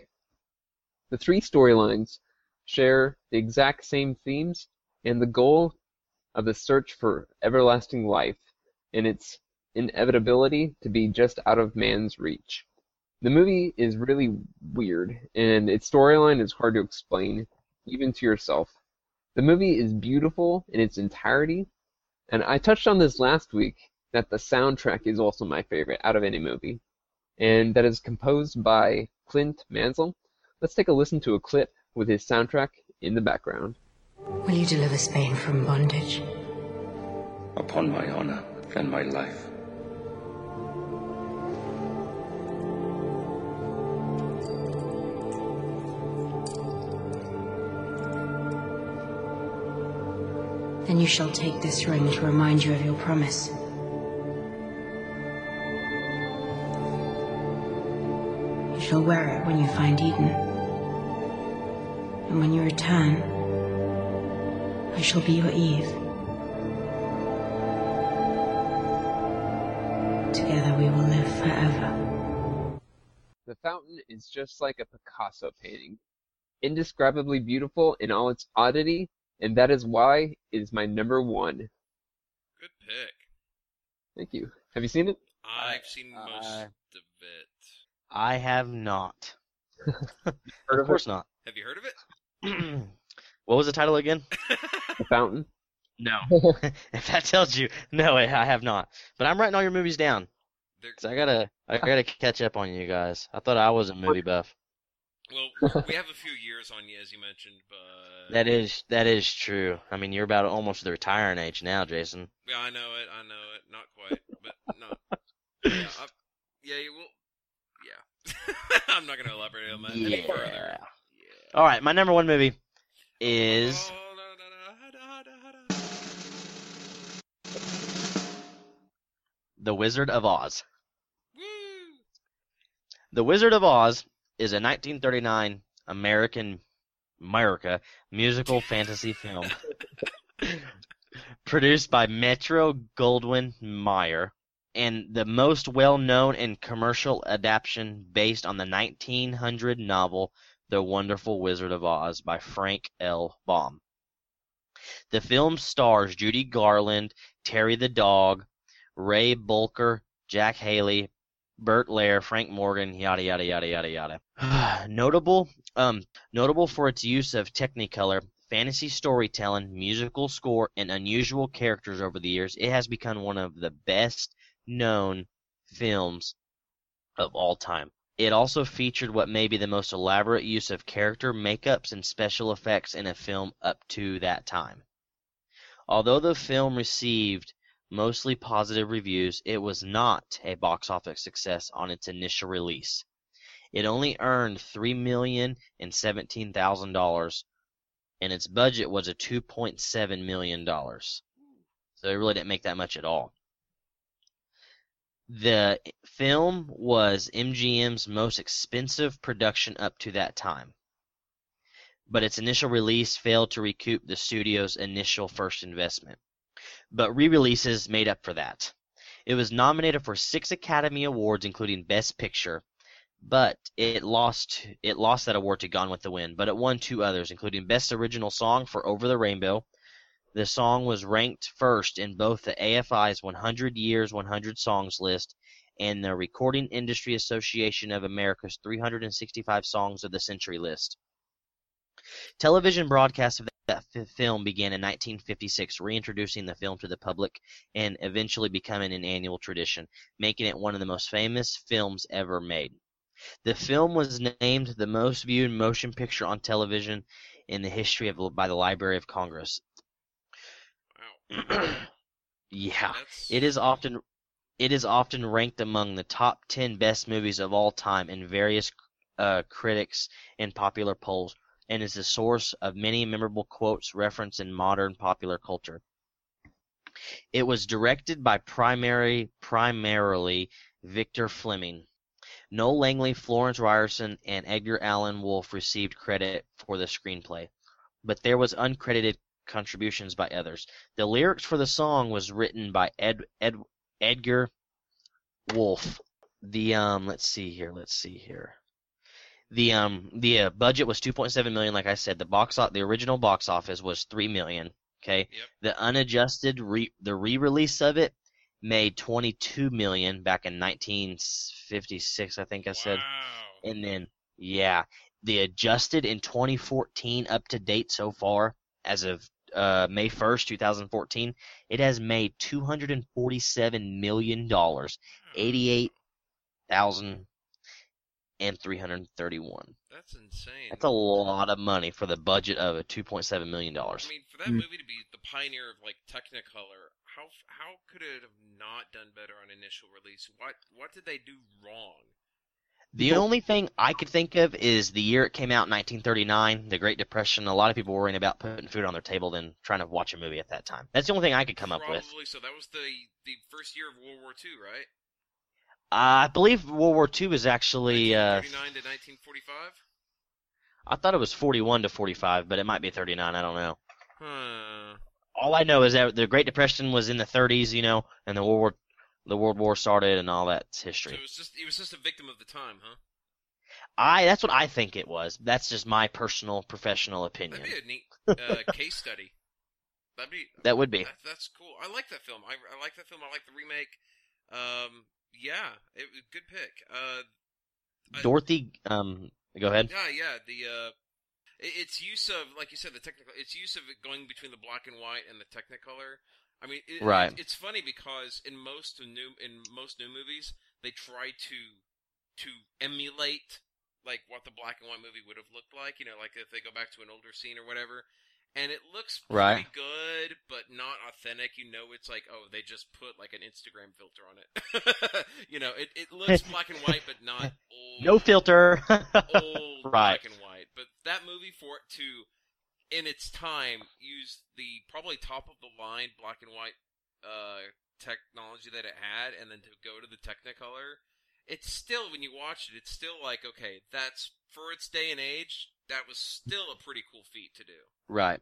The three storylines share the exact same themes and the goal of the search for everlasting life and its inevitability to be just out of man's reach. The movie is really weird, and its storyline is hard to explain, even to yourself. The movie is beautiful in its entirety, and I touched on this last week that the soundtrack is also my favorite out of any movie, and that is composed by Clint Mansell. Let's take a listen to a clip with his soundtrack in the background. Will you deliver Spain from bondage? Upon my honor and my life. Then you shall take this ring to remind you of your promise. You shall wear it when you find Eden. And when you return, I shall be your Eve. Together we will live forever. The fountain is just like a Picasso painting, indescribably beautiful in all its oddity, and that is why it is my number one. Good pick. Thank you. Have you seen it? I've seen most uh, of it. I have not. Heard of of course it? not. Have you heard of it? what was the title again? The fountain. No. if that tells you, no, I I have not. But I'm writing all your movies down. Cause I gotta, I gotta catch up on you guys. I thought I was a movie buff. Well, we have a few years on you, as you mentioned, but That is, that is true. I mean, you're about almost the retiring age now, Jason. yeah, I know it. I know it. Not quite, but not. Yeah, I, yeah, you will. Yeah, I'm not gonna elaborate on that any Yeah. further. All right, my number one movie is oh, The Wizard of Oz. The Wizard of Oz is a 1939 American America musical fantasy film produced by Metro Goldwyn Mayer and the most well-known and commercial adaptation based on the 1900 novel The Wonderful Wizard of Oz by Frank L. Baum. The film stars Judy Garland, Terry the Dog, Ray Bolger, Jack Haley, Bert Lahr, Frank Morgan, yada yada yada yada yada. notable, um, notable for its use of Technicolor, fantasy storytelling, musical score, and unusual characters over the years, it has become one of the best known films of all time. It also featured what may be the most elaborate use of character makeups and special effects in a film up to that time. Although the film received mostly positive reviews, it was not a box office success on its initial release. It only earned three million and seventeen thousand dollars, and its budget was a two point seven million dollars. So it really didn't make that much at all. The film was MGM's most expensive production up to that time, but its initial release failed to recoup the studio's initial first investment. But re-releases made up for that. It was nominated for six Academy Awards, including Best Picture, but it lost it lost that award to Gone with the Wind. But it won two others, including Best Original Song for Over the Rainbow. The song was ranked first in both the AFI's 100 Years 100 Songs list and the Recording Industry Association of America's 365 Songs of the Century list. Television broadcasts of that f- film began in 1956, reintroducing the film to the public and eventually becoming an annual tradition, making it one of the most famous films ever made. The film was named the most viewed motion picture on television in the history of by the Library of Congress. yeah, it is often it is often ranked among the top 10 best movies of all time in various uh, critics and popular polls and is the source of many memorable quotes referenced in modern popular culture. It was directed by primary primarily Victor Fleming. Noel Langley, Florence Ryerson, and Edgar Allan Woolf received credit for the screenplay, but there was uncredited contributions by others. The lyrics for the song was written by Ed, Ed, Edgar Woolf. The um, let's see here, let's see here. The um, the uh, budget was 2.7 million. Like I said, the box the original box office was 3 million. Okay. Yep. The unadjusted re the re-release of it made 22 million back in 1956, I think I said. And then yeah, the adjusted in 2014 up to date so far as of uh, May 1st, 2014, it has made 247 million dollars, 88,000 and 331. That's insane. That's a lot of money for the budget of a 2.7 million dollars. I mean, for that hmm. movie to be the pioneer of like Technicolor, how how could it have not done better on initial release? What what did they do wrong? The only thing I could think of is the year it came out, 1939, the Great Depression. A lot of people worrying about putting food on their table than trying to watch a movie at that time. That's the only thing I could come up with. Probably so. That was the the first year of World War II, right? I believe World War II was actually. Uh, 39 to 1945. I thought it was 41 to 45, but it might be 39. I don't know. Huh. All I know is that the Great Depression was in the 30s, you know, and the World War, the World War started, and all that's So history. it was just it was just a victim of the time, huh? I that's what I think it was. That's just my personal professional opinion. That'd be a neat uh, case study. That'd be That would be. That, that's cool. I like that film. I, I like that film. I like the remake. Um, yeah, it good pick. Uh, I- Dorothy, um, go ahead. Yeah, yeah. The uh, it, its use of, like you said, the technical. Its use of it going between the black and white and the Technicolor. I mean, it, Right. it- it's funny because in most new in most new movies, they try to to emulate like what the black and white movie would have looked like. You know, like if they go back to an older scene or whatever. And it looks pretty Right. good, but not authentic. You know, it's like, oh, they just put like an Instagram filter on it. you know, it, it looks black and white, but not No filter. old right. black and white. But that movie for it to, in its time, use the probably top of the line black and white uh, technology that it had, and then to go to the Technicolor, it's still when you watch it, it's still like okay, that's for its day and age. That was still a pretty cool feat to do. Right.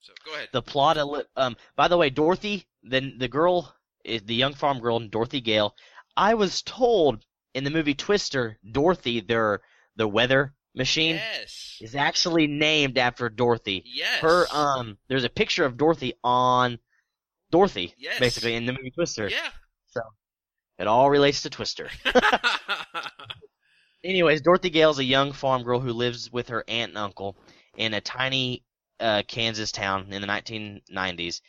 So go ahead. The plot. Um. By the way, Dorothy, then the girl, is the young farm girl, Dorothy Gale. I was told in the movie Twister, Dorothy, their the weather machine, Yes. is actually named after Dorothy. Yes. Her um. There's a picture of Dorothy on Dorothy, Yes. basically in the movie Twister. Yeah. So it all relates to Twister. Anyways, Dorothy Gale's a young farm girl who lives with her aunt and uncle in a tiny uh, Kansas town in the 1990s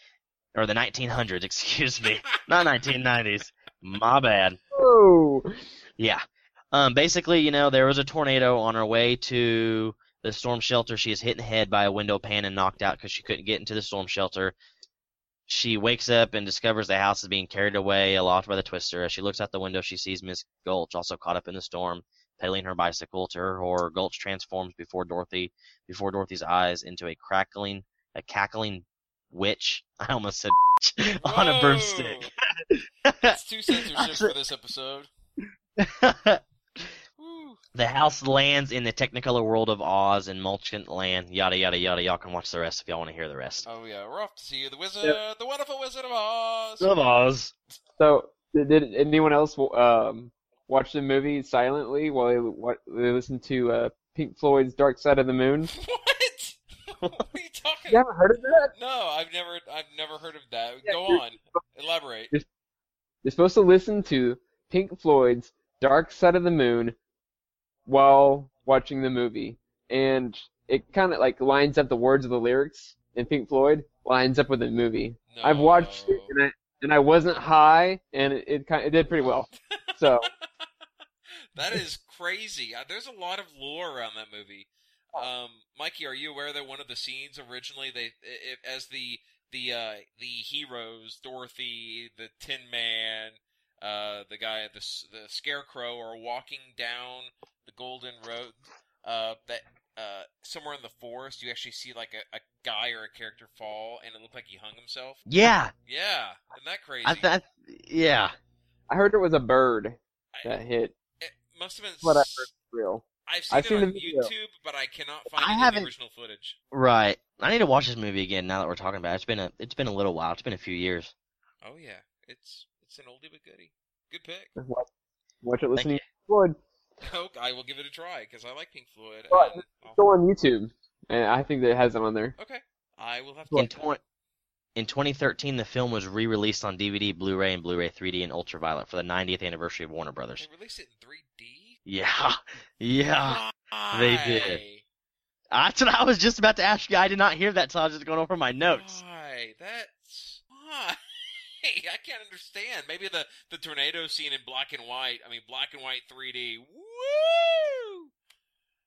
or the 1900s, excuse me, not 1990s. My bad. Oh. Yeah. Um, basically, you know, there was a tornado on her way to the storm shelter. She is hit in the head by a window pane and knocked out because she couldn't get into the storm shelter. She wakes up and discovers the house is being carried away aloft by the twister. As she looks out the window, she sees Miss Gulch also caught up in the storm, pedaling her bicycle. To her horror, Gulch transforms before Dorothy, before Dorothy's eyes, into a crackling, a cackling witch. I almost said on a broomstick. That's two censorship for this episode. The house lands in the Technicolor world of Oz and Munchkinland, yada yada yada. Y'all can watch the rest if y'all want to hear the rest. Oh yeah, we're off to see the wizard, Yep. the wonderful Wizard of Oz. Of Oz. So, did, did anyone else um, watch the movie silently while they, what, they listened to uh, Pink Floyd's Dark Side of the Moon? what what are you talking? You haven't heard of that? No, I've never, I've never heard of that. Go on, elaborate. You're, you're supposed to listen to Pink Floyd's Dark Side of the Moon while watching the movie, and it kind of like lines up the words of the lyrics in Pink Floyd lines up with the movie. I've watched it and I and I wasn't high, and it it, kind it did pretty well. So That is crazy. Uh, There's a lot of lore around that movie. Um, Mikey, are you aware that one of the scenes originally they, it, as the the uh, the heroes, Dorothy, the Tin Man, uh, the guy, the the Scarecrow, are walking down the Golden Road. Uh, that uh, somewhere in the forest, you actually see like a, a guy or a character fall, and it looked like he hung himself. Yeah. Yeah, isn't that crazy? I thought, yeah. I heard it was a bird that hit. It must have been. What I s- heard real. I've seen I've it seen on the video. YouTube, but I cannot find I any haven't- the original footage. Right. I need to watch this movie again now that we're talking about it. It's been a it's been a little while. It's been a few years. Oh yeah, it's it's an oldie but goodie. Good pick. Watch, watch it listening to Floyd. Oh, I will give it a try because I like Pink Floyd. But it's still on YouTube, and I think that it has it on there. Okay, I will have to. In, look that twen- in 2013, the film was re-released on DVD, Blu-ray, and Blu-ray 3D and Ultraviolet for the 90th anniversary of Warner Brothers. They released it in 3D. Yeah, yeah, they did. That's what I was just about to ask you. I did not hear that, so I was just going over my notes. Why? That's why. I can't understand. Maybe the the tornado scene in black and white. I mean, black and white 3D. Woo!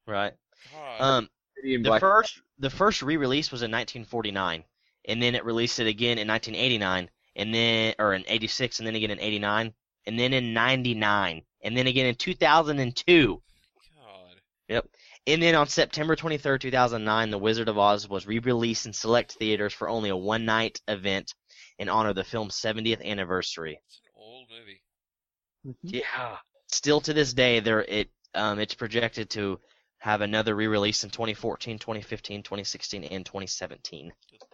Right. God. Um, the first the first re-release was in 1949, and then it released it again in 1989, and then or in 86, and then again in 89, and then in 99, and then again in 2002. God. Yep. And then on September 23rd, 2009, The Wizard of Oz was re-released in select theaters for only a one-night event in honor of the film's 70th anniversary. It's an old movie. Yeah. Still to this day, there it um it's projected to have another re-release in 2014, 2015, 2016, and 2017. Good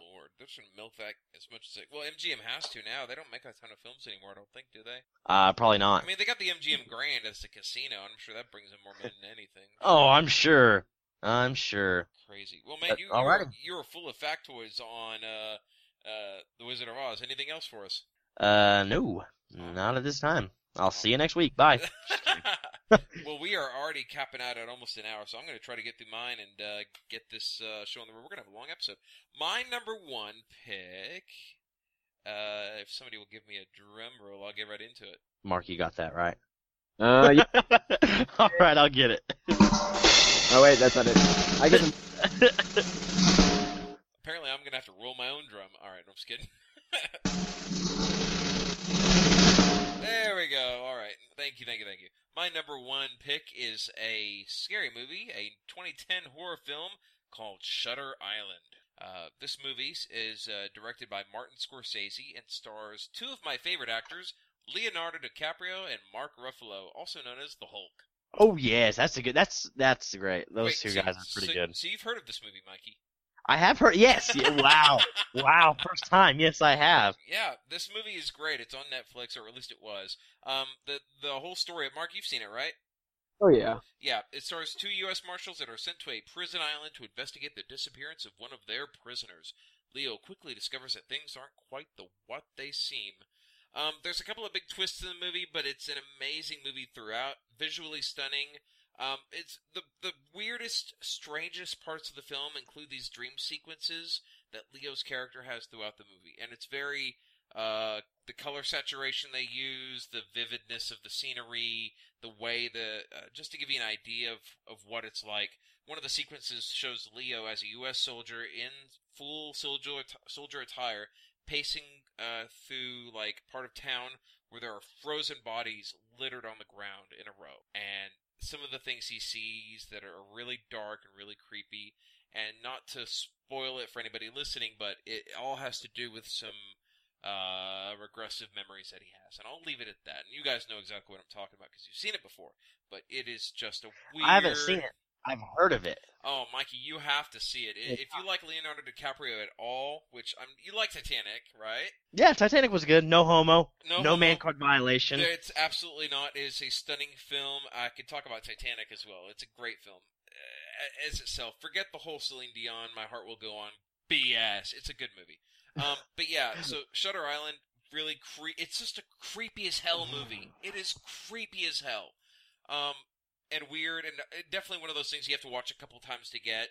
shouldn't milk that as much as they. Well, MGM has to now. They don't make a ton of films anymore, I don't think, do they? Uh, probably not. I mean, they got the MGM Grand as the casino. I'm sure that brings in more money than anything. Oh, I'm sure. I'm sure. Crazy. Well, man, Uh, you, alrighty. you're, you're full of factoids on uh, uh, The Wizard of Oz. Anything else for us? Uh, no, not at this time. I'll see you next week. Bye. well, we are already capping out at almost an hour, so I'm going to try to get through mine and uh, get this uh, show on the road. We're going to have a long episode. My number one pick. Uh, if somebody will give me a drum roll, I'll get right into it. Mark, you got that right. Uh, yeah. All right, I'll get it. Oh wait, that's not it. I get. Apparently, I'm going to have to roll my own drum. All right, I'm just kidding. There we go. All right. Thank you, thank you, thank you. My number one pick is a scary movie, a 2010 horror film called Shutter Island. Uh, this movie is uh, directed by Martin Scorsese and stars two of my favorite actors, Leonardo DiCaprio and Mark Ruffalo, also known as the Hulk. Oh yes, that's a good. That's that's great. Those Wait, two so- guys are pretty so- good. So you've heard of this movie, Mikey? I have heard. Yes. yeah, wow. wow. First time. Yes, I have. Yeah, this movie is great. It's on Netflix, or at least it was. Um, the the whole story. Mark, you've seen it, right? Oh yeah. Yeah, it stars two U.S. Marshals that are sent to a prison island to investigate the disappearance of one of their prisoners. Leo quickly discovers that things aren't quite the what they seem. Um, there's a couple of big twists in the movie, but it's an amazing movie throughout. Visually stunning. Um, it's the the weirdest, strangest parts of the film include these dream sequences that Leo's character has throughout the movie, and it's very uh, the color saturation they use, the vividness of the scenery, the way the uh, just to give you an idea of of what it's like. One of the sequences shows Leo as a U.S. soldier in full soldier soldier attire, pacing uh, through like part of town where there are frozen bodies littered on the ground in a row, and some of the things he sees that are really dark and really creepy. And not to spoil it for anybody listening, but it all has to do with some uh, regressive memories that he has, and I'll leave it at that. And you guys know exactly what I'm talking about because you've seen it before. But it is just a weird. I haven't seen it. I've heard of it. Oh, Mikey, you have to see it. If you like Leonardo DiCaprio at all, which I'm, you like Titanic, right? Yeah, Titanic was good. No homo. No No, homo. man card violation. It's absolutely not. It is a stunning film. I could talk about Titanic as well. It's a great film uh, as itself. Forget the whole Celine Dion, My Heart Will Go On BS. It's a good movie. Um, but yeah, so Shutter Island really cre- It's just a creepy as hell movie. It is creepy as hell. Um, and weird, and uh, definitely one of those things you have to watch a couple times to get.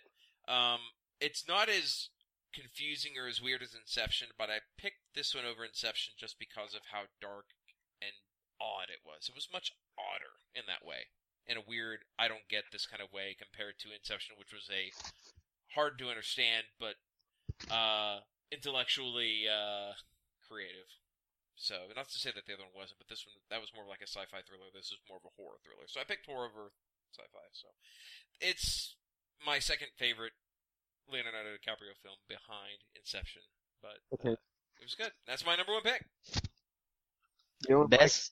Um, it's not as confusing or as weird as Inception, but I picked this one over Inception just because of how dark and odd it was. It was much odder in that way, in a weird, I don't get this kind of way compared to Inception, which was a hard to understand but uh, intellectually uh, creative. So, not to say that the other one wasn't, but this one that was more like a sci-fi thriller. This is more of a horror thriller. So I picked horror over sci-fi. So it's my second favorite Leonardo DiCaprio film behind Inception, but uh, Okay. it was good. That's my number one pick. You know, Best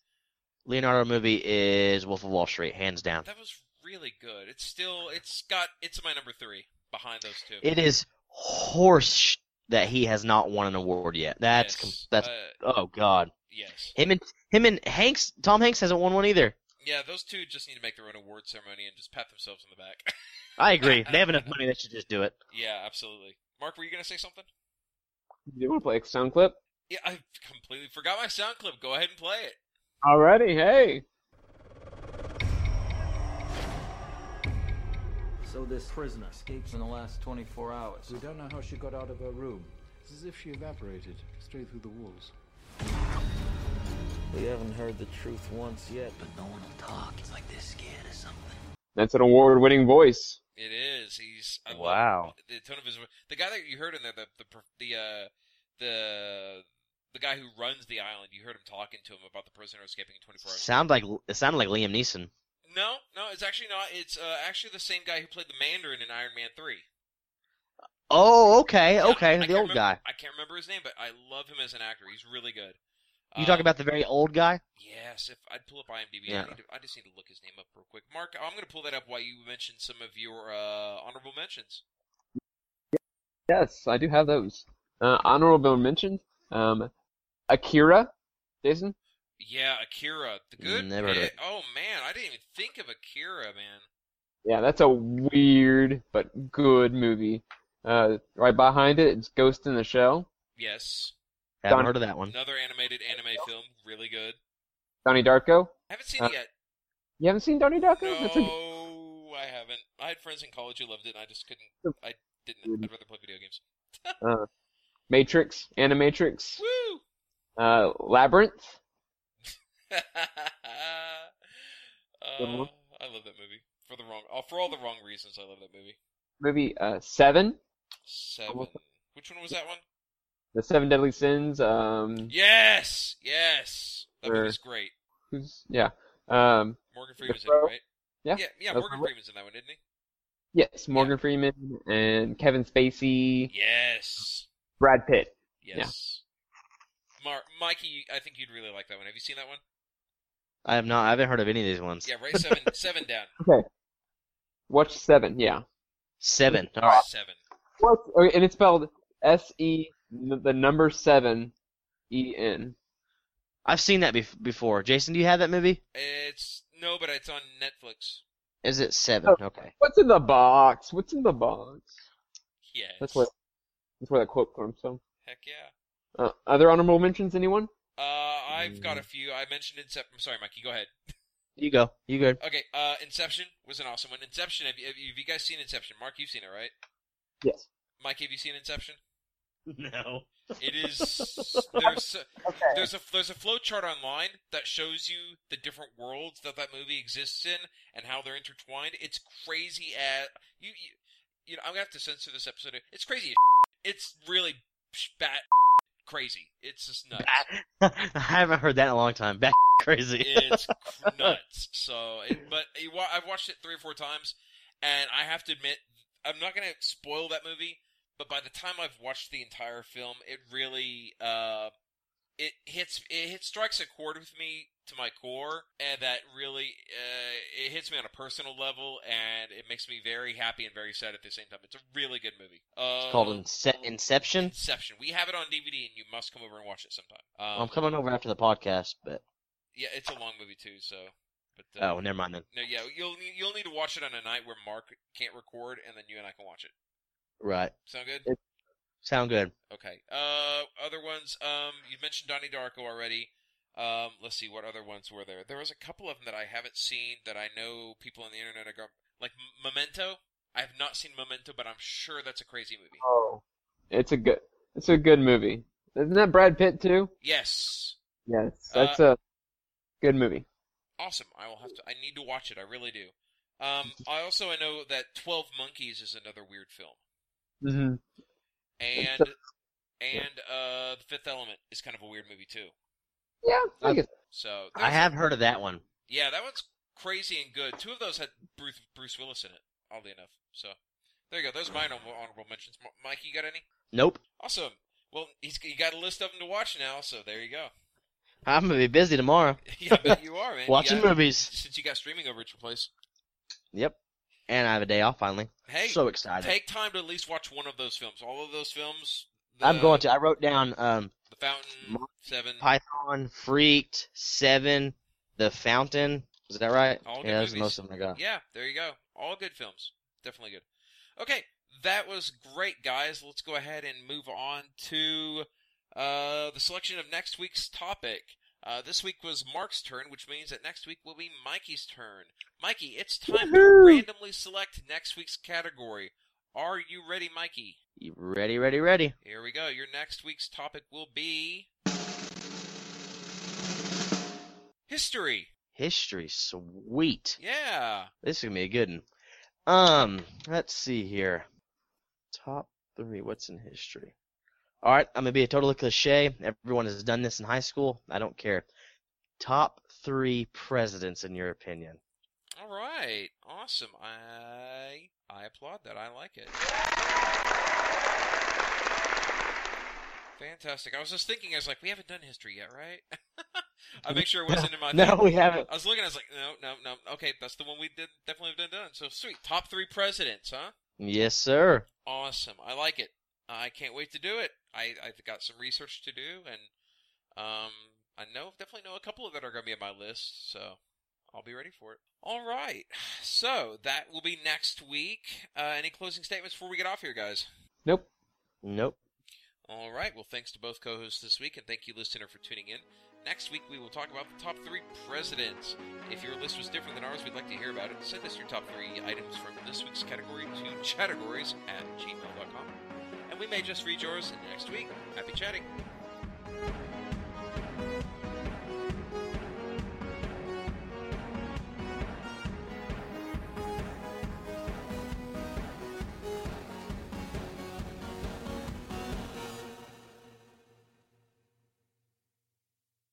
Leonardo movie is Wolf of Wall Street, hands down. That was really good. It's still, it's got, it's my number three behind those two. It is horse that he has not won an award yet. That's com- Yes, that's uh, oh god. Yes. Him and him and Hanks. Tom Hanks hasn't won one either. Yeah, those two just need to make their own award ceremony and just pat themselves on the back. I agree. They have enough money. They should just do it. yeah, absolutely. Mark, were you gonna say something? Do you want to play a sound clip? Yeah, I completely forgot my sound clip. Go ahead and play it. Alrighty, hey. So this prisoner escapes in the last 24 hours. We don't know how she got out of her room. It's as if she evaporated straight through the walls. We haven't heard the truth once yet, but no one will talk. It's like they're scared of something. That's an award-winning voice. It is. He's I love Wow. the tone of his vo- the guy that you heard in there the the the uh the the guy who runs the island. You heard him talking to him about the prisoner escaping in 24 hours. Sound like it sounded like Liam Neeson. No, no, it's actually not. It's uh, actually the same guy who played the Mandarin in Iron Man 3. Oh, okay, Yeah, okay, I the can't old remember- guy. I can't remember his name, but I love him as an actor. He's really good. You talking Um, about the very old guy? Yes, if I'd pull up IMDb, Yeah. I, need to, I just need to look his name up real quick. Mark, I'm going to pull that up while you mention some of your uh, honorable mentions. Yes, I do have those. Uh, honorable mentions: Um, Akira. Jason. Yeah, Akira, the good. Never heard of it. Oh man, I didn't even think of Akira, man. Yeah, that's a weird but good movie. Uh, right behind it, it's Ghost in the Shell. Yes, Haven't Don- heard of that one. another animated anime film, really good. Donnie Darko. I Haven't seen Uh, it yet. You haven't seen Donnie Darko? That's a- No, I haven't. I had friends in college who loved it, and I just couldn't. I didn't. I'd rather play video games. uh, Matrix, Animatrix, Woo! uh, Labyrinth. Uh. I love that movie for the wrong, uh, for all the wrong reasons. I love that movie. Movie uh, Seven, Seven. Which one was that one? The Seven Deadly Sins. Um, Yes, yes. That Sure. movie's great. who's yeah. Um, Morgan Freeman's in it, right? Yeah, Yeah, yeah. Morgan. Freeman's in that one, isn't he? yes, Morgan Freeman and Kevin Spacey, Yes. Brad Pitt. Yes. Mar- Mikey, I think you'd really like that one. Have you seen that one? I have not. I haven't heard of any of these ones. Yeah, write seven, seven down. Okay. Watch Seven. Yeah. Seven. All right. Seven. What? Okay, and it's spelled S E the number seven E N. I've seen that bef- before. Jason, do you have that movie? It's no, but it's on Netflix. Is it seven? Oh. Okay. What's in the box? What's in the box? Yeah. That's where that's where that quote comes from. Heck yeah. Uh, other honorable mentions, anyone? Uh, I've got a few. I mentioned Inception. I'm sorry, Mikey. Go ahead. You go. You good? Okay. Uh, Inception was an awesome one. Inception. Have you, have you have you guys seen Inception? Mark, you've seen it, right? Yes. Mike, have you seen Inception? No. It is there's a, there's a there's a flow chart online that shows you the different worlds that that movie exists in and how they're intertwined. It's crazy as you you, you know I'm gonna have to censor this episode. It's crazy. As it's really bat crazy. It's just nuts. I haven't heard that in a long time. Back crazy. It's nuts. So, it, but wa- I've watched it three or four times, and I have to admit, I'm not going to spoil that movie. But by the time I've watched the entire film, it really uh, it hits it hit, strikes a chord with me to my core, and that really uh, it hits me on a personal level, and it makes me very happy and very sad at the same time. It's a really good movie. Uh, It's called Ince- Inception. Inception. We have it on DVD, and you must come over and watch it sometime. Um, I'm coming over after the podcast, but yeah, it's a long movie too. So, but uh, oh, never mind then. no, yeah, you'll need- you'll need to watch it on a night where Mark can't record, and then you and I can watch it. Right. Sound good? Sound good. Okay. Uh, other ones. Um, you mentioned Donnie Darko already. Um, let's see what other ones were there. There was a couple of them that I haven't seen that I know people on the internet are going like Memento. I have not seen Memento, but I'm sure that's a crazy movie. Oh, it's a good it's a good movie. Isn't that Brad Pitt too? Yes. Yes, that's a good movie. Awesome. I will have to. I need to watch it. I really do. Um, I also I know that Twelve Monkeys is another weird film, Mm-hmm. and It's and uh, The Fifth Element is kind of a weird movie too. Yeah, I guess. So I there's- have heard of that one. Yeah, that one's crazy and good. Two of those had Bruce Bruce Willis in it. Oddly enough. So there you go. Those are my honorable, honorable mentions. M- Mike, you got any? Nope. Awesome. Well, he's you got a list of them to watch now. So there you go. I'm gonna be busy tomorrow. Yeah, I bet you are, man. Watching got- movies. since you got streaming over at your place. Yep. And I have a day off finally. Hey, So excited. Take time to at least watch one of those films. All of those films, I'm going to. I wrote down um, The Fountain, Seven. Python, Freaked, Seven, The Fountain. Is that right? All yeah, that's movies. most of them I got. Yeah, there you go. All good films. Definitely good. Okay, that was great, guys. Let's go ahead and move on to uh, the selection of next week's topic. Uh, this week was Mark's turn, which means that next week will be Mikey's turn. Mikey, it's time to Woohoo! randomly select next week's category. Are you ready, Mikey? You ready, ready, ready. Here we go. Your next week's topic will be history. History, sweet. Yeah. This is gonna be a good one. Um, let's see here. Top three. What's in history? All right, I'm gonna be a total cliche. Everyone has done this in high school. I don't care. Top three presidents, in your opinion? All right. Awesome. I I applaud that. I like it. Fantastic. I was just thinking, I was like, we haven't done history yet, right? I make sure it wasn't in my. No, thing. we haven't. I was looking. I was like, no, no, no. Okay, that's the one we did. Definitely have done. done. So sweet. Top three presidents, huh? Yes, sir. Awesome. I like it. I can't wait to do it. I I've got some research to do, and um, I know definitely know a couple of that are going to be on my list, so I'll be ready for it. All right. So that will be next week. Uh, any closing statements before we get off here, guys? Nope. Nope. All right. Well, thanks to both co-hosts this week, and thank you, listener, for tuning in. Next week, we will talk about the top three presidents. If your list was different than ours, we'd like to hear about it. Send us your top three items from this week's category to categories at gmail.com. And we may just read yours next week. Happy chatting.